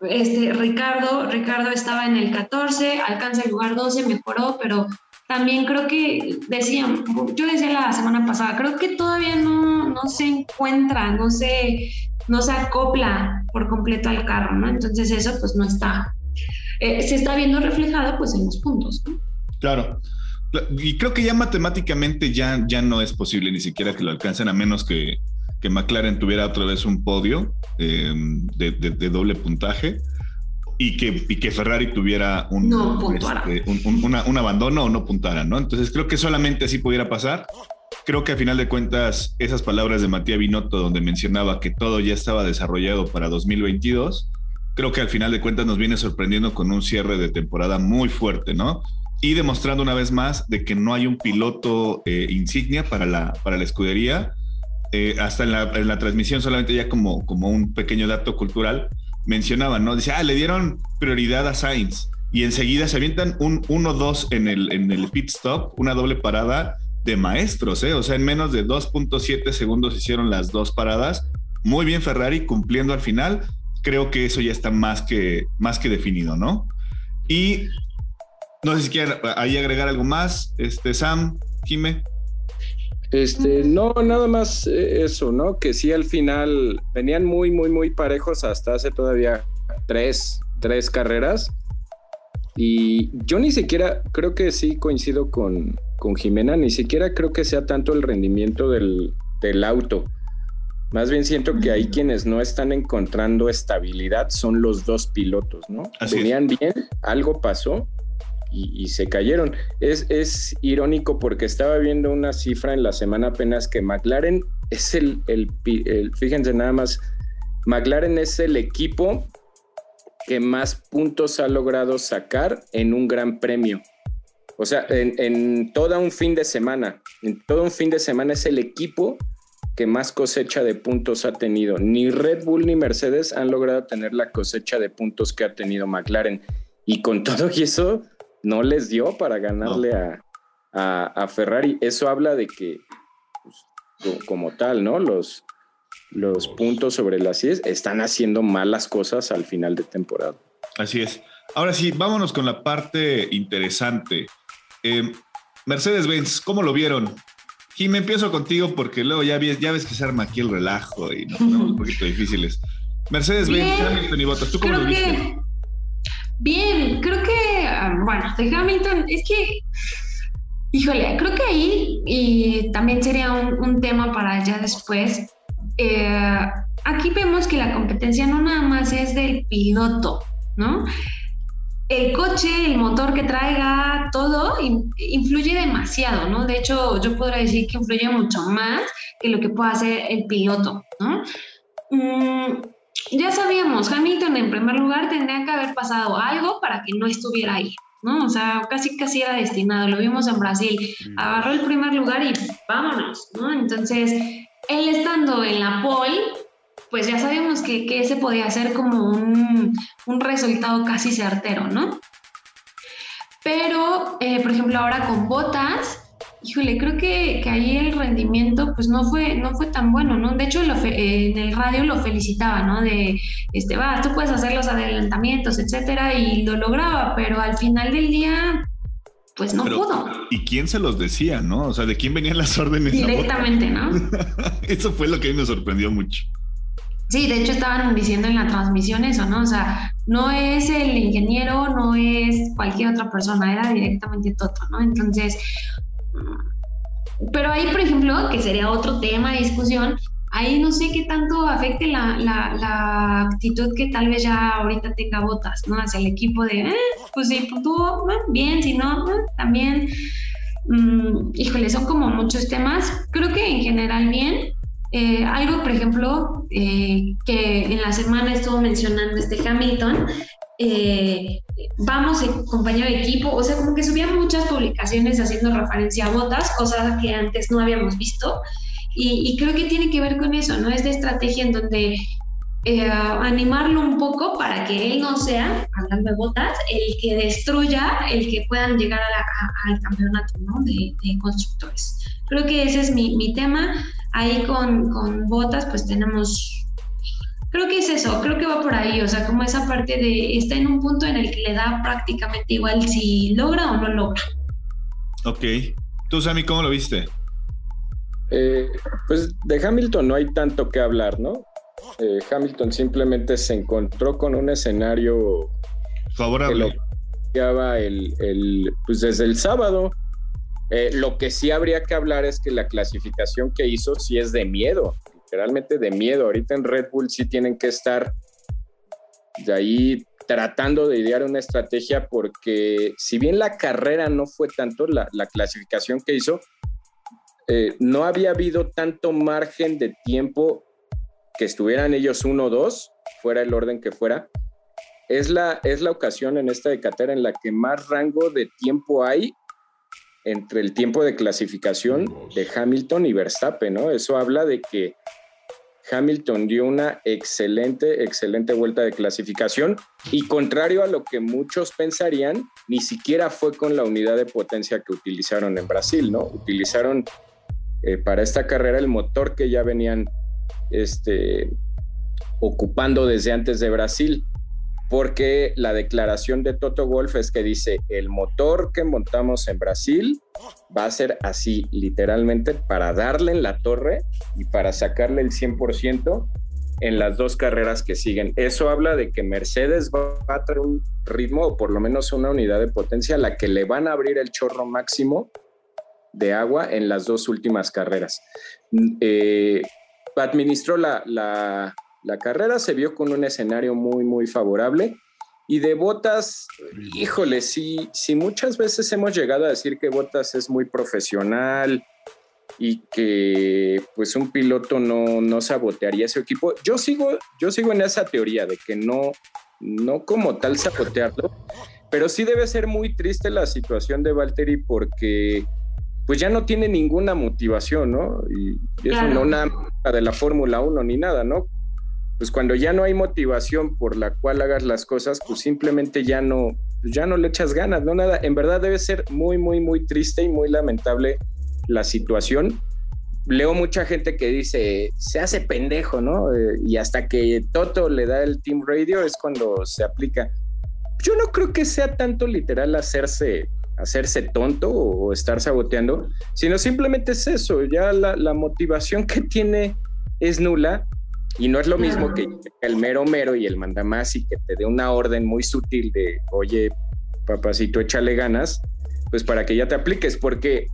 Este, Ricardo, Ricardo estaba en el 14, alcanza el lugar 12, mejoró, pero también creo que decía, yo decía la semana pasada, creo que todavía no, no se encuentra, no se, no se acopla por completo al carro, ¿no? Entonces eso pues no está, eh, se está viendo reflejado pues en los puntos, ¿no? Claro. Y creo que ya matemáticamente ya, ya no es posible ni siquiera que lo alcancen a menos que, que McLaren tuviera otra vez un podio eh, de, de, doble puntaje y que, y que Ferrari tuviera un, este, un, un, abandono o no puntara, ¿no? Entonces creo que solamente así pudiera pasar creo que a final de cuentas esas palabras de Matías Binotto donde mencionaba que todo ya estaba desarrollado para 2022, creo que al final de cuentas nos viene sorprendiendo con un cierre de temporada muy fuerte, ¿no? Y demostrando una vez más de que no hay un piloto eh, insignia para la, para la escudería. Eh, hasta en la, transmisión, solamente ya como, como un pequeño dato cultural, mencionaban, ¿no? Dice, ah, le dieron prioridad a Sainz y enseguida se avientan un 1-2 en el, en el pit stop, una doble parada de maestros, ¿eh? O sea, en menos de 2.7 segundos hicieron las dos paradas. Muy bien Ferrari cumpliendo al final. Creo que eso ya está más que, más que definido, ¿no? Y no sé si quieren ahí agregar algo más, este, Sam, Jime. Este, no, nada más eh, eso, ¿no? Que sí al final venían muy, muy, muy parejos hasta hace todavía tres, tres carreras. Y yo ni siquiera, creo que sí coincido con, con Jimena, ni siquiera creo que sea tanto el rendimiento del, auto. Más bien siento que hay quienes no están encontrando estabilidad, son los dos pilotos, ¿no? Venían bien, algo pasó y, se cayeron. Es, es, irónico porque estaba viendo una cifra en la semana apenas que McLaren es el, el, fíjense nada más, McLaren es el equipo que más puntos ha logrado sacar en un gran premio. O sea, en, todo un fin de semana, en todo un fin de semana es el equipo que más cosecha de puntos ha tenido. Ni Red Bull ni Mercedes han logrado tener la cosecha de puntos que ha tenido McLaren. Y con todo y eso, no les dio para ganarle a, Ferrari. Eso habla de que, pues, como tal, ¿no? Los, los puntos sobre las 10 están haciendo malas cosas al final de temporada. Así es. Ahora sí, vámonos con la parte interesante. Eh, Mercedes-Benz, ¿cómo lo vieron? Y me empiezo contigo porque luego ya, ves, ya ves que se arma aquí el relajo y nos ponemos un poquito difíciles. Mercedes-Benz, Hamilton y Bottas, ¿tú cómo lo viste? bien, creo que, bueno, de Hamilton, es que, híjole, creo que ahí, y también sería un, tema para ya después, eh, aquí vemos que la competencia no nada más es del piloto, ¿no? el coche, el motor que traiga, todo influye demasiado, ¿no? De hecho, yo podría decir que influye mucho más que lo que pueda hacer el piloto, ¿no? Mm, ya sabíamos, Hamilton en primer lugar tendría que haber pasado algo para que no estuviera ahí, ¿no? O sea, casi casi era destinado, lo vimos en Brasil, mm. agarró el primer lugar y vámonos, ¿no? Entonces, él estando en la pole, pues ya sabemos que, que ese podía ser como un, un, resultado casi certero, ¿no? Pero, eh, por ejemplo, ahora con botas, híjole, creo que, que, ahí el rendimiento pues no fue, no fue tan bueno, ¿no? De hecho, en el radio lo felicitaba, ¿no? De, este, va, tú puedes hacer los adelantamientos, etcétera, y lo lograba, pero al final del día, pues no pudo. ¿Y quién se los decía, no? O sea, ¿de quién venían las órdenes? Directamente, ¿no? Eso fue lo que a mí me sorprendió mucho. Sí, de hecho estaban diciendo en la transmisión eso, ¿no? O sea, no es el ingeniero, no es cualquier otra persona, era directamente Toto, ¿no? Entonces, pero ahí, por ejemplo, que sería otro tema de discusión, ahí no sé qué tanto afecte la, la, actitud que tal vez ya ahorita tenga botas, ¿no? Hacia el equipo de, eh, pues sí, puntuó, bien, si no, también. Mm, híjole, son como muchos temas. Creo que en general bien. Eh, algo, por ejemplo, eh, que en la semana estuvo mencionando este Hamilton, eh, vamos compañero de equipo, o sea, como que subían muchas publicaciones haciendo referencia a botas, cosas que antes no habíamos visto, y, creo que tiene que ver con eso, ¿no? Es de estrategia en donde animarlo un poco para que él no sea, hablando de botas, el que destruya, el que puedan llegar al campeonato ¿no? de, constructores. Creo que ese es mi, mi tema. Ahí con, con botas, pues tenemos creo que es eso, creo que va por ahí, o sea, como esa parte de está en un punto en el que le da prácticamente igual si logra o no logra. Ok. ¿Tú, Sammy, cómo lo viste? Eh, pues de Hamilton no hay tanto que hablar, ¿no? Eh, Hamilton simplemente se encontró con un escenario favorable. Que lo el, el, pues desde el sábado. Eh, lo que sí habría que hablar es que la clasificación que hizo sí es de miedo, literalmente de miedo. Ahorita en Red Bull sí tienen que estar de ahí tratando de idear una estrategia porque si bien la carrera no fue tanto, la, clasificación que hizo, eh, no había habido tanto margen de tiempo que estuvieran ellos uno o dos, fuera el orden que fuera. Es la, es la ocasión en esta decatera en la que más rango de tiempo hay entre el tiempo de clasificación de Hamilton y Verstappen, ¿no? Eso habla de que Hamilton dio una excelente, excelente vuelta de clasificación y contrario a lo que muchos pensarían, ni siquiera fue con la unidad de potencia que utilizaron en Brasil, ¿no? Utilizaron eh, para esta carrera el motor que ya venían este, ocupando desde antes de Brasil porque la declaración de Toto Wolf es que dice, el motor que montamos en Brasil va a ser así, literalmente, para darle en la torre y para sacarle el 100% en las dos carreras que siguen. Eso habla de que Mercedes va a tener un ritmo o por lo menos una unidad de potencia a la que le van a abrir el chorro máximo de agua en las dos últimas carreras. Eh, administró la carrera se vio con un escenario muy, muy favorable. Y de Botas, híjole, sí, sí muchas veces hemos llegado a decir que Botas es muy profesional y que pues un piloto no, no sabotearía ese equipo. Yo sigo, yo sigo en esa teoría de que no, no como tal sabotearlo, pero sí debe ser muy triste la situación de Valtteri porque pues ya no tiene ninguna motivación, ¿no? Y, eso no nada de la Fórmula 1 ni nada, ¿no? Pues cuando ya no hay motivación por la cual hagas las cosas, pues simplemente ya no, pues ya no le echas ganas, no nada. En verdad debe ser muy, muy, muy triste y muy lamentable la situación. Leo mucha gente que dice, se hace pendejo, ¿no? Eh, y hasta que Toto le da el Team Radio es cuando se aplica. Yo no creo que sea tanto literal hacerse hacerse tonto o, estar saboteando, sino simplemente es eso, ya la, motivación que tiene es nula y no es lo mismo que el mero mero y el mandamás y que te dé una orden muy sutil de, oye, papacito, échale ganas, pues para que ya te apliques, porque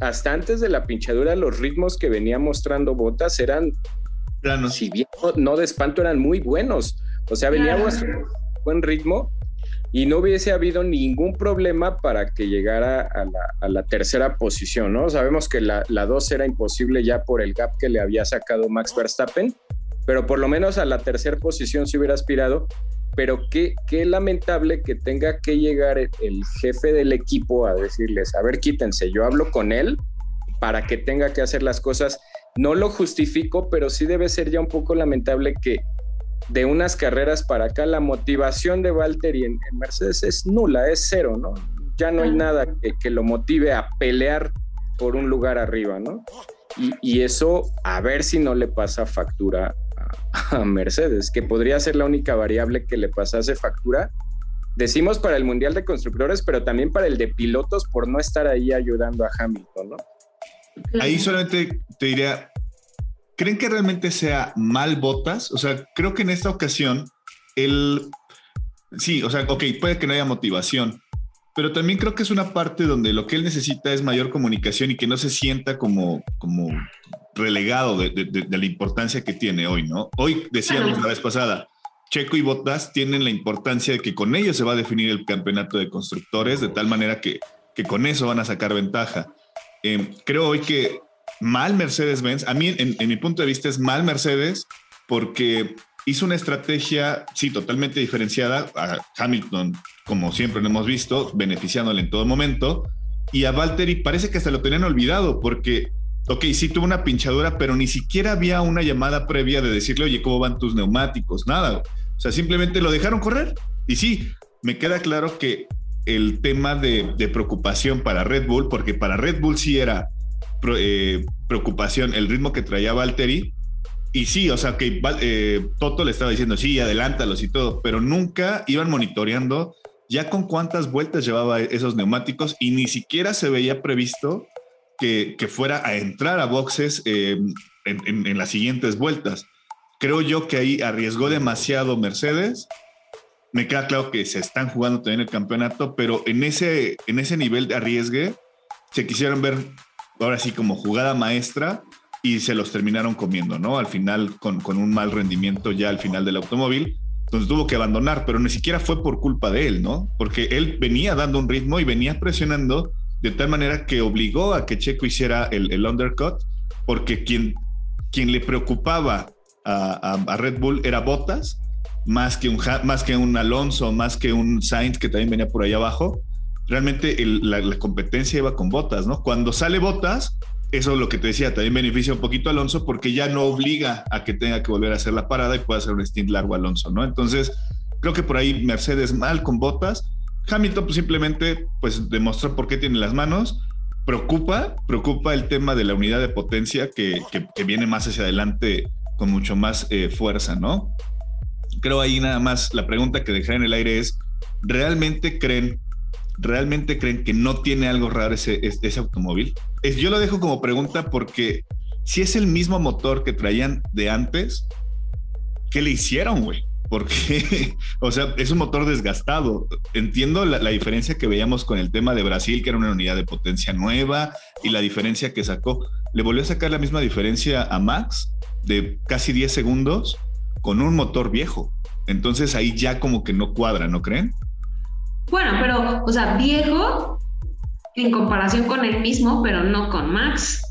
hasta antes de la pinchadura los ritmos que venía mostrando Botas eran, si bien no, de espanto, eran muy buenos. O sea, veníamos buen ritmo y no hubiese habido ningún problema para que llegara a la, tercera posición, ¿no? Sabemos que la, la dos era imposible ya por el gap que le había sacado Max Verstappen, pero por lo menos a la tercera posición se hubiera aspirado. Pero qué, qué lamentable que tenga que llegar el, jefe del equipo a decirles, a ver, quítense, yo hablo con él para que tenga que hacer las cosas. No lo justifico, pero sí debe ser ya un poco lamentable que de unas carreras para acá, la motivación de Valtteri en, en Mercedes es nula, es cero, ¿no? Ya no hay nada que, lo motive a pelear por un lugar arriba, ¿no? Y, eso, a ver si no le pasa factura a, Mercedes, que podría ser la única variable que le pasase factura. Decimos para el Mundial de Constructores, pero también para el de pilotos por no estar ahí ayudando a Hamilton, ¿no? Ahí solamente te diría, ¿Creen que realmente sea mal botas? O sea, creo que en esta ocasión, el... Sí, o sea, ok, puede que no haya motivación, pero también creo que es una parte donde lo que él necesita es mayor comunicación y que no se sienta como, como relegado de, la importancia que tiene hoy, ¿no? Hoy decíamos la vez pasada, Checo y Bottas tienen la importancia de que con ellos se va a definir el campeonato de constructores, de tal manera que, que con eso van a sacar ventaja. Eh, creo hoy que mal Mercedes-Benz. A mí, en, mi punto de vista, es mal Mercedes porque hizo una estrategia, sí, totalmente diferenciada a Hamilton, como siempre lo hemos visto, beneficiándole en todo momento. Y a Valtteri parece que hasta lo tenían olvidado porque, ok, sí tuvo una pinchadura, pero ni siquiera había una llamada previa de decirle, oye, ¿cómo van tus neumáticos? Nada. O sea, simplemente lo dejaron correr. Y sí, me queda claro que el tema de, de preocupación para Red Bull, porque para Red Bull sí era eh, preocupación el ritmo que traía Valtteri. Y sí, o sea, que eh, Toto le estaba diciendo, sí, adelántalos y todo, pero nunca iban monitoreando ya con cuántas vueltas llevaba esos neumáticos y ni siquiera se veía previsto que, fuera a entrar a boxes eh, en, en, las siguientes vueltas. Creo yo que ahí arriesgó demasiado Mercedes. Me queda claro que se están jugando también el campeonato, pero en ese, en ese nivel de arriesgue se quisieron ver ahora sí como jugada maestra y se los terminaron comiendo, ¿no? Al final con, con un mal rendimiento ya al final del automóvil, entonces tuvo que abandonar, pero ni siquiera fue por culpa de él, ¿no? Porque él venía dando un ritmo y venía presionando de tal manera que obligó a que Checo hiciera el, el undercut, porque quien, quien le preocupaba a, a, Red Bull era Bottas, más que, un, más que un Alonso, más que un Sainz que también venía por ahí abajo realmente la, competencia iba con botas, ¿no? Cuando sale botas, eso es lo que te decía, también beneficia un poquito a Alonso porque ya no obliga a que tenga que volver a hacer la parada y pueda hacer un stint largo Alonso, ¿no? Entonces, creo que por ahí Mercedes mal con botas. Hamilton pues, simplemente pues demostró por qué tiene las manos. Preocupa, preocupa el tema de la unidad de potencia que, que, viene más hacia adelante con mucho más eh, fuerza, ¿no? Creo ahí nada más la pregunta que dejaré en el aire es, ¿realmente creen ¿realmente creen que no tiene algo raro ese, automóvil? Es, yo lo dejo como pregunta porque si es el mismo motor que traían de antes, ¿qué le hicieron, güey? Porque, o sea, es un motor desgastado. Entiendo la, diferencia que veíamos con el tema de Brasil, que era una unidad de potencia nueva, y la diferencia que sacó. Le volvió a sacar la misma diferencia a Max de casi 10 segundos con un motor viejo. Entonces ahí ya como que no cuadra, ¿no creen? Bueno, pero, o sea, viejo en comparación con el mismo, pero no con Max.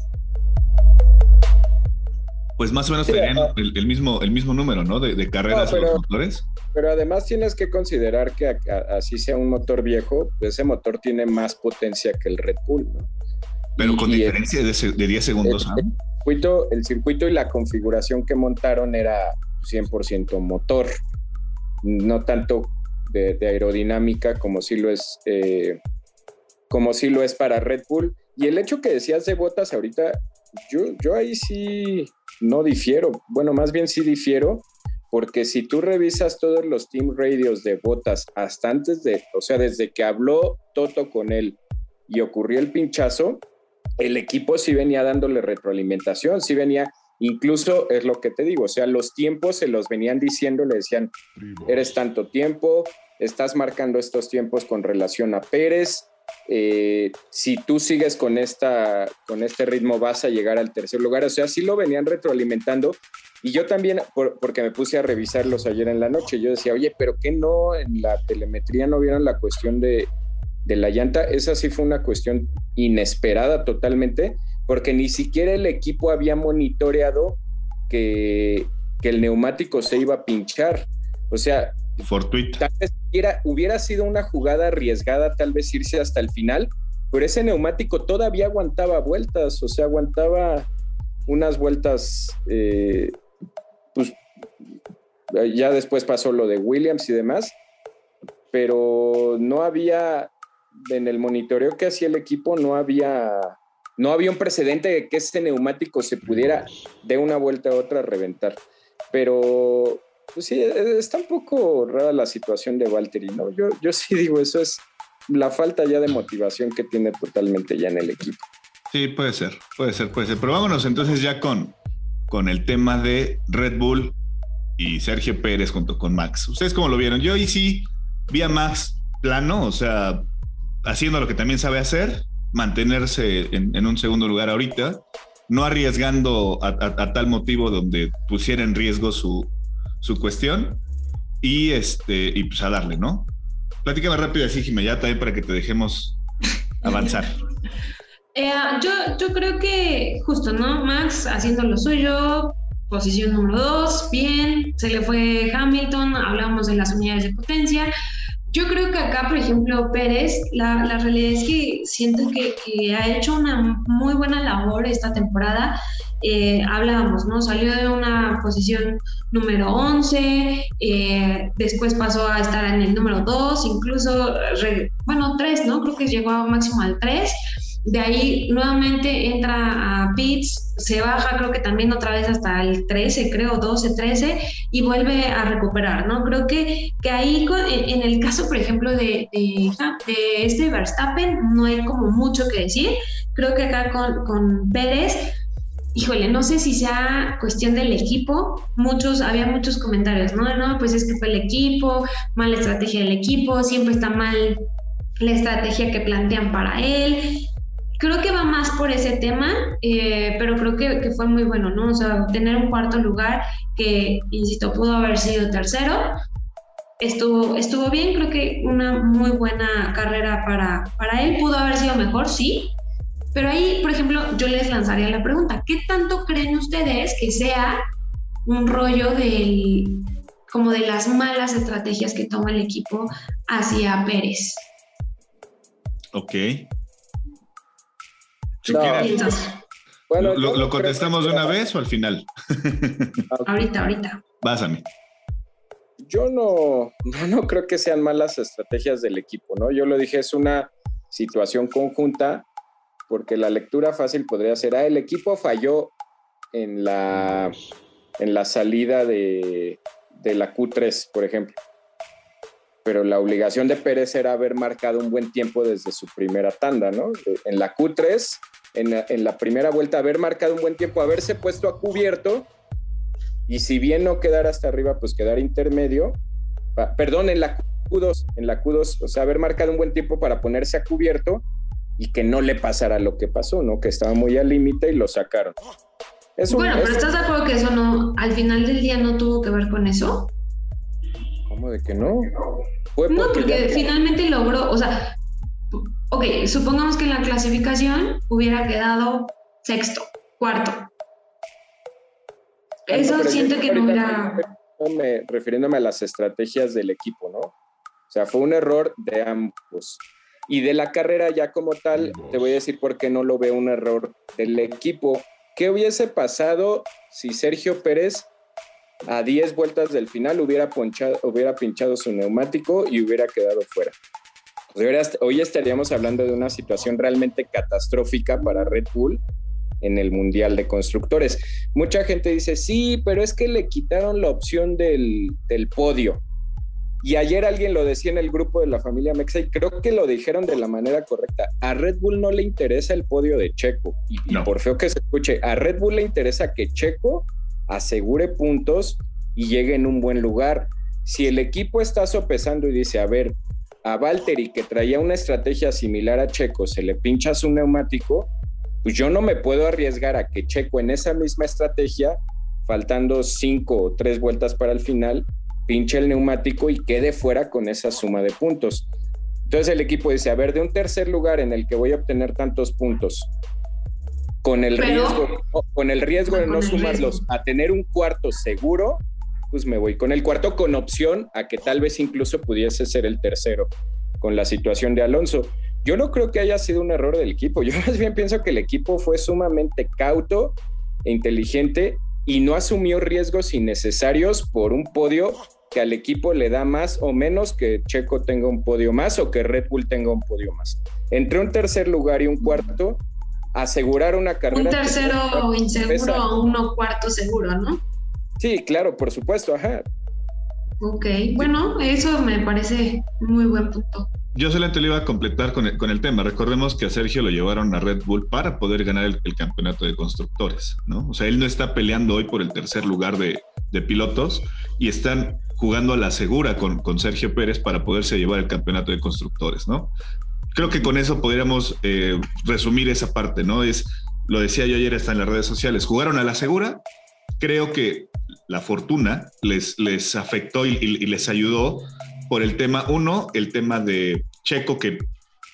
Pues más o menos tenían el, mismo, el mismo número, ¿no? De, carreras pero, los motores. Pero además tienes que considerar que así sea un motor viejo, pues ese motor tiene más potencia que el Red Bull, ¿no? Pero con diferencia de, 10 segundos. El, circuito, el circuito y la configuración que montaron era 100% motor, no tanto de, aerodinámica como si lo es eh, como si lo es para Red Bull. Y el hecho que decías de botas ahorita, yo, yo ahí sí no difiero. Bueno, más bien sí difiero, porque si tú revisas todos los team radios de botas hasta antes de, o sea, desde que habló Toto con él y ocurrió el pinchazo, el equipo sí venía dándole retroalimentación, sí venía, incluso es lo que te digo, o sea, los tiempos se los venían diciendo, le decían, eres tanto tiempo, estás marcando estos tiempos con relación a Pérez, eh, si tú sigues con, esta, con este ritmo vas a llegar al tercer lugar. O sea, sí lo venían retroalimentando. Y yo también, porque me puse a revisarlos ayer en la noche, yo decía, oye, pero ¿qué no en la telemetría no vieron la cuestión de, de la llanta? Esa sí fue una cuestión inesperada totalmente, porque ni siquiera el equipo había monitoreado que, que el neumático se iba a pinchar. O sea, Fortuita. Tal vez hubiera, sido una jugada arriesgada, tal vez irse hasta el final, pero ese neumático todavía aguantaba vueltas, o sea, aguantaba unas vueltas, eh, pues ya después pasó lo de Williams y demás, pero no había, en el monitoreo que hacía el equipo, no había, no había un precedente de que ese neumático se pudiera de una vuelta a otra reventar. Pero pues sí, e, está un poco rara la situación de Valtteri, ¿no? Yo, yo sí digo, eso es la falta ya de motivación que tiene totalmente ya en el equipo. Sí, puede ser, puede ser, puede ser. Pero vámonos entonces ya con, con el tema de Red Bull y Sergio Pérez junto con Max. ¿Ustedes cómo lo vieron? Yo ahí sí vi a Max plano, o sea, haciendo lo que también sabe hacer, mantenerse en, un segundo lugar ahorita, no arriesgando a, tal motivo donde pusiera en riesgo su, su cuestión y, este, y pues a darle, ¿no? Platícame rápido así, Jimé, ya también para que te dejemos avanzar. Eh, yo, yo creo que justo, ¿no? Max haciendo lo suyo, posición número dos, bien, se le fue Hamilton, hablamos de las unidades de potencia, yo creo que acá, por ejemplo, Pérez, la, realidad es que siento que, ha hecho una muy buena labor esta temporada. Eh, hablábamos, ¿no? Salió de una posición número 11, eh, después pasó a estar en el número 2, incluso, bueno, 3, ¿no? Creo que llegó máximo al 3 de ahí nuevamente entra a Pitts, se baja creo que también otra vez hasta el 13, creo 12, 13 y vuelve a recuperar, ¿no? Creo que, que ahí en el caso, por ejemplo, de, de, este Verstappen no hay como mucho que decir. Creo que acá con, con Pérez híjole, no sé si sea cuestión del equipo, muchos, había muchos comentarios, ¿no? No, pues es que fue el equipo, mala estrategia del equipo, siempre está mal la estrategia que plantean para él, Creo que va más por ese tema, eh, pero creo que, que, fue muy bueno, ¿no? O sea, tener un cuarto lugar que, insisto, pudo haber sido tercero, estuvo, estuvo bien, creo que una muy buena carrera para, para él, pudo haber sido mejor, sí, pero ahí, por ejemplo, yo les lanzaría la pregunta, ¿qué tanto creen ustedes que sea un rollo del, como de las malas estrategias que toma el equipo hacia Pérez? Ok, bueno, ¿Lo, contestamos de una vez o al final? ahorita, ahorita. Pásame. Yo no, no, creo que sean malas estrategias del equipo, ¿no? Yo lo dije, es una situación conjunta, porque la lectura fácil podría ser, ah, el equipo falló en la, en la salida de, de la Q3, por ejemplo pero la obligación de Pérez era haber marcado un buen tiempo desde su primera tanda, ¿no? En la Q3, en la, primera vuelta, haber marcado un buen tiempo, haberse puesto a cubierto y si bien no quedar hasta arriba, pues quedar intermedio, perdón, en la Q2, en la Q2, o sea, haber marcado un buen tiempo para ponerse a cubierto y que no le pasara lo que pasó, ¿no? Que estaba muy al límite y lo sacaron. bueno, pero ¿estás de acuerdo que eso no, al final del día no tuvo que ver con eso? ¿Cómo de que no? no, porque finalmente logró, o sea, ok, supongamos que en la clasificación hubiera quedado sexto, cuarto. Eso siento que no hubiera... Refiriéndome a las estrategias del equipo, ¿no? O sea, fue un error de ambos. Y de la carrera ya como tal, te voy a decir por qué no lo veo un error del equipo. ¿Qué hubiese pasado si Sergio Pérez a 10 vueltas del final hubiera, ponchado, hubiera pinchado su neumático y hubiera quedado fuera? hoy estaríamos hablando de una situación realmente catastrófica para Red Bull en el Mundial de Constructores. Mucha gente dice, sí, pero es que le quitaron la opción del, del podio. Y ayer alguien lo decía en el grupo de la familia Mexa y creo que lo dijeron de la manera correcta. A Red Bull no le interesa el podio de Checo. Y, por feo que se escuche, a Red Bull le interesa que Checo asegure puntos y llegue en un buen lugar. Si el equipo está sopesando y dice, a ver, a Valtteri que traía una estrategia similar a Checo, se le pincha su neumático, pues yo no me puedo arriesgar a que Checo en esa misma estrategia, faltando cinco o tres vueltas para el final, pinche el neumático y quede fuera con esa suma de puntos. Entonces el equipo dice, a ver, de un tercer lugar en el que voy a obtener tantos puntos, con el riesgo, con el riesgo de no sumarlos a tener un cuarto seguro, pues me voy con el cuarto con opción a que tal vez incluso pudiese ser el tercero con la situación de Alonso. Yo no creo que haya sido un error del equipo, yo más bien pienso que el equipo fue sumamente cauto e inteligente y no asumió riesgos innecesarios por un podio que al equipo le da más o menos que Checo tenga un podio más o que Red Bull tenga un podio más. Entre un tercer lugar y un cuarto, asegurar una carrera. Un tercero inseguro o uno cuarto seguro, ¿no? Sí, claro, por supuesto, ajá. Ok, bueno, eso me parece muy buen punto. Yo solamente le iba a completar con el, con el, tema. Recordemos que a Sergio lo llevaron a Red Bull para poder ganar el, campeonato de constructores, ¿no? O sea, él no está peleando hoy por el tercer lugar de, de pilotos y están jugando a la segura con, con, Sergio Pérez para poderse llevar el campeonato de constructores, ¿no? Creo que con eso podríamos eh, resumir esa parte, ¿no? Es, lo decía yo ayer, está en las redes sociales, jugaron a la segura, creo que la fortuna les, les afectó y, les ayudó por el tema, uno, el tema de Checo, que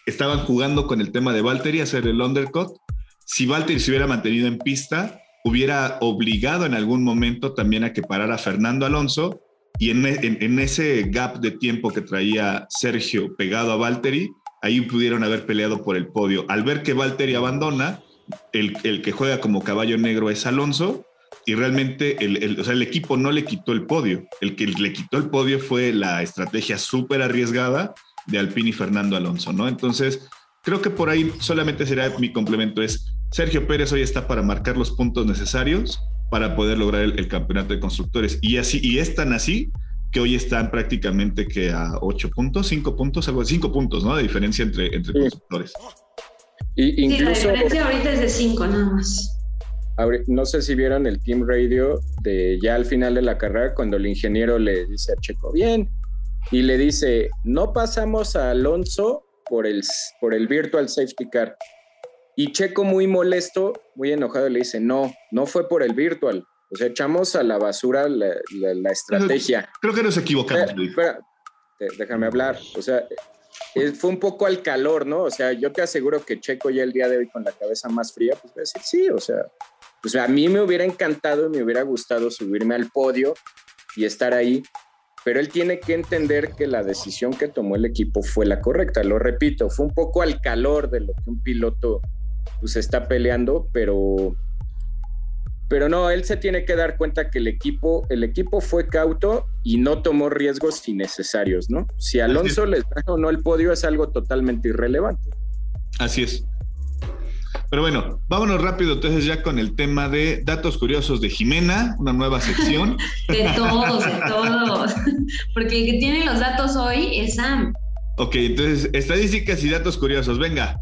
estaban jugando con el tema de Valtteri, hacer el undercut. Si Valtteri se hubiera mantenido en pista, hubiera obligado en algún momento también a que parara Fernando Alonso y en, en, ese gap de tiempo que traía Sergio pegado a Valtteri, ahí pudieron haber peleado por el podio. Al ver que Valtteri abandona, el, el que juega como caballo negro es Alonso y realmente el, el, o sea, el, equipo no le quitó el podio. El que le quitó el podio fue la estrategia súper arriesgada de Alpine y Fernando Alonso, ¿no? Entonces, creo que por ahí solamente será mi complemento es Sergio Pérez hoy está para marcar los puntos necesarios para poder lograr el, campeonato de constructores y así y es tan así que hoy están prácticamente que a 8 puntos, 5 puntos, algo de 5 puntos, ¿no? De diferencia entre, entre constructores. Y incluso, sí, la diferencia ahorita es de 5 nada más no sé si vieron el Team Radio de ya al final de la carrera, cuando el ingeniero le dice a Checo, bien, y le dice, no pasamos a Alonso por el, por el Virtual Safety Car. Y Checo muy molesto, muy enojado, le dice, no, no fue por el Virtual. O sea, echamos a la basura la, estrategia. Creo que nos equivocamos. Espera, déjame hablar. O sea, fue un poco al calor, ¿no? O sea, yo te aseguro que Checo ya el día de hoy con la cabeza más fría, pues va a decir, sí, o sea, pues a mí me hubiera encantado y me hubiera gustado subirme al podio y estar ahí, pero él tiene que entender que la decisión que tomó el equipo fue la correcta. Lo repito, fue un poco al calor de lo que un piloto pues está peleando, pero pero no, él se tiene que dar cuenta que el equipo, el equipo fue cauto y no tomó riesgos innecesarios, ¿no? Si Alonso les da o no el podio es algo totalmente irrelevante. Así es. Pero bueno, vámonos rápido entonces ya con el tema de datos curiosos de Jimena, una nueva sección. de todos, de todos. Porque el que tiene los datos hoy es Sam. Ok, entonces estadísticas y datos curiosos, venga.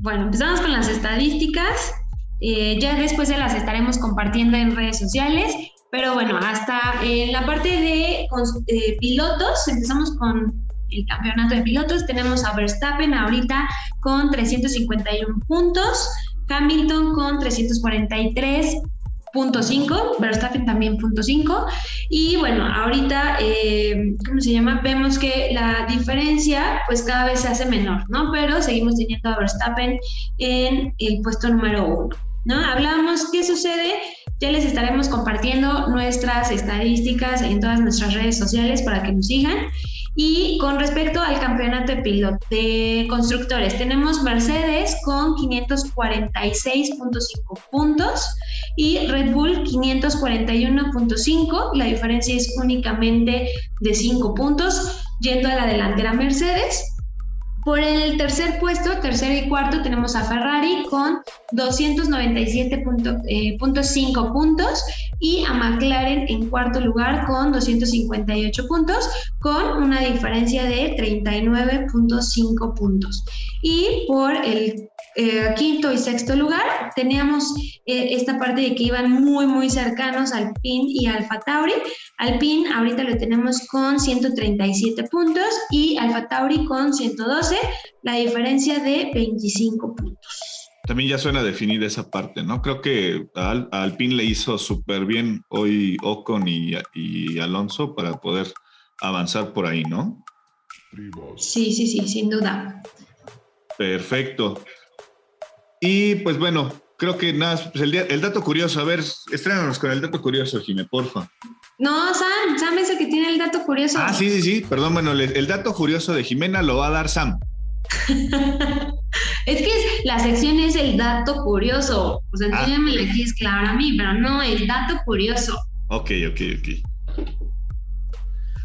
Bueno, empezamos con las estadísticas. Eh, ya después se las estaremos compartiendo en redes sociales. Pero bueno, hasta en la parte de eh, pilotos, empezamos con el campeonato de pilotos. Tenemos a Verstappen ahorita con 351 puntos, Hamilton con 343.5, Verstappen también punto 5. Y bueno, ahorita, eh, ¿cómo se llama? Vemos que la diferencia pues cada vez se hace menor, ¿no? Pero seguimos teniendo a Verstappen en el puesto número uno. ¿No? Hablamos qué sucede, ya les estaremos compartiendo nuestras estadísticas en todas nuestras redes sociales para que nos sigan. Y con respecto al campeonato de piloto de constructores, tenemos Mercedes con 546.5 puntos y Red Bull 541.5. La diferencia es únicamente de 5 puntos, yendo a la delantera Mercedes. Por el tercer puesto, tercero y cuarto, tenemos a Ferrari con 297.5 eh, puntos y a McLaren en cuarto lugar con 258 puntos, con una diferencia de 39.5 puntos. Y por el eh, quinto y sexto lugar teníamos eh, esta parte de que iban muy, muy cercanos al PIN y Alfa Tauri. Al PIN ahorita lo tenemos con 137 puntos y Alfa Tauri con 112, la diferencia de 25 puntos. También ya suena definida esa parte, ¿no? Creo que al, Alpine le hizo súper bien hoy Ocon y, y, Alonso para poder avanzar por ahí, ¿no? Sí, sí, sí, sin duda. Perfecto. Y pues bueno, creo que nada, pues el, el dato curioso, a ver, estrénanos con el dato curioso, Jimé, porfa. No, Sam, Sam es el que tiene el dato curioso. Ah, sí, sí, sí, perdón, bueno, el dato curioso de Jimena lo va a dar Sam. es que la sección es el dato curioso. O sea, tú ya me lo quieres claro a mí, pero no, el dato curioso. Ok, ok, ok.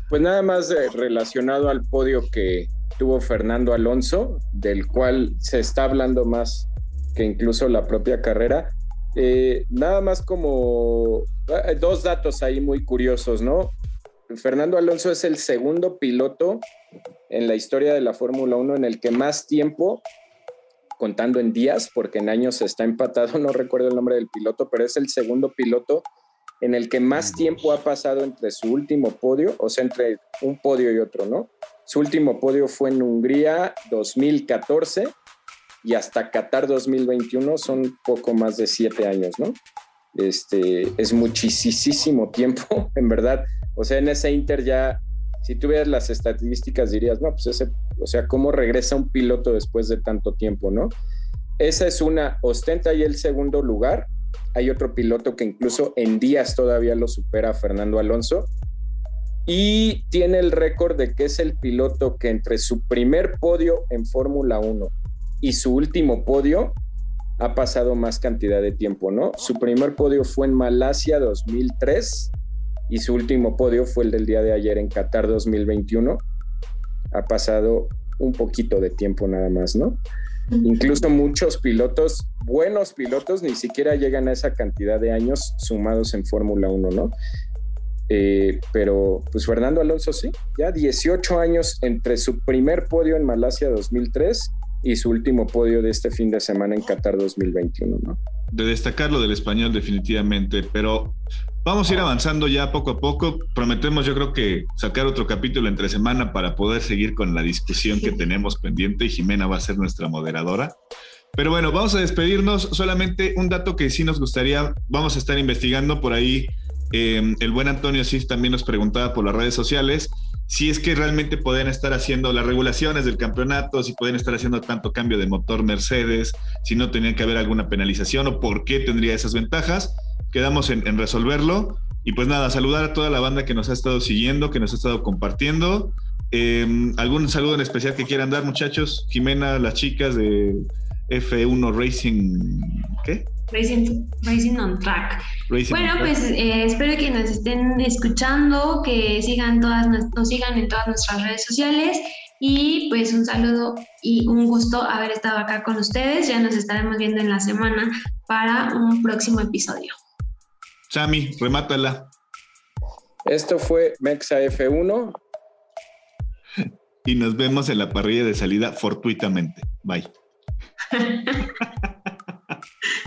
Pues nada más relacionado al podio que tuvo Fernando Alonso, del cual se está hablando más que incluso la propia carrera. Eh, nada más como eh, dos datos ahí muy curiosos, ¿no? Fernando Alonso es el segundo piloto en la historia de la Fórmula 1 en el que más tiempo, contando en días, porque en años está empatado, no recuerdo el nombre del piloto, pero es el segundo piloto en el que más tiempo ha pasado entre su último podio, o sea, entre un podio y otro, ¿no? Su último podio fue en Hungría 2014 y hasta Qatar 2021 son poco más de siete años, ¿no? Este, es muchísimo tiempo, en verdad. O sea, en ese Inter ya si tú las estadísticas dirías, no, pues ese, o sea, ¿cómo regresa un piloto después de tanto tiempo, no? Esa es una, ostenta ahí el segundo lugar. Hay otro piloto que incluso en días todavía lo supera, Fernando Alonso. Y tiene el récord de que es el piloto que entre su primer podio en Fórmula 1 y su último podio ha pasado más cantidad de tiempo, ¿no? Su primer podio fue en Malasia 2003 y su último podio fue el del día de ayer en Qatar 2021. Ha pasado un poquito de tiempo nada más, ¿no? Incluso muchos pilotos, buenos pilotos, ni siquiera llegan a esa cantidad de años sumados en Fórmula 1, ¿no? Eh, pero pues Fernando Alonso sí, ya 18 años entre su primer podio en Malasia 2003 y su último podio de este fin de semana en Qatar 2021, ¿no? De destacar lo del español definitivamente, pero Vamos a ir avanzando ya poco a poco. Prometemos, yo creo que sacar otro capítulo entre semana para poder seguir con la discusión que tenemos pendiente y Jimena va a ser nuestra moderadora. Pero bueno, vamos a despedirnos. Solamente un dato que sí nos gustaría, vamos a estar investigando por ahí. Eh, el buen Antonio sí también nos preguntaba por las redes sociales si es que realmente pueden estar haciendo las regulaciones del campeonato, si pueden estar haciendo tanto cambio de motor Mercedes, si no tenían que haber alguna penalización o por qué tendría esas ventajas quedamos en, resolverlo. Y pues nada, saludar a toda la banda que nos ha estado siguiendo, que nos ha estado compartiendo. Em, ¿Algún saludo en especial que quieran dar, muchachos? Jimena, las chicas de F1 Racing, ¿qué? Racing, Racing on Track. bueno, pues eh, espero que nos estén escuchando, que sigan todas, nos sigan en todas nuestras redes sociales y pues un saludo y un gusto haber estado acá con ustedes. Ya nos estaremos viendo en la semana para un próximo episodio. Sammy, remátala. Esto fue Mexa F1. Y nos vemos en la parrilla de salida fortuitamente. Bye.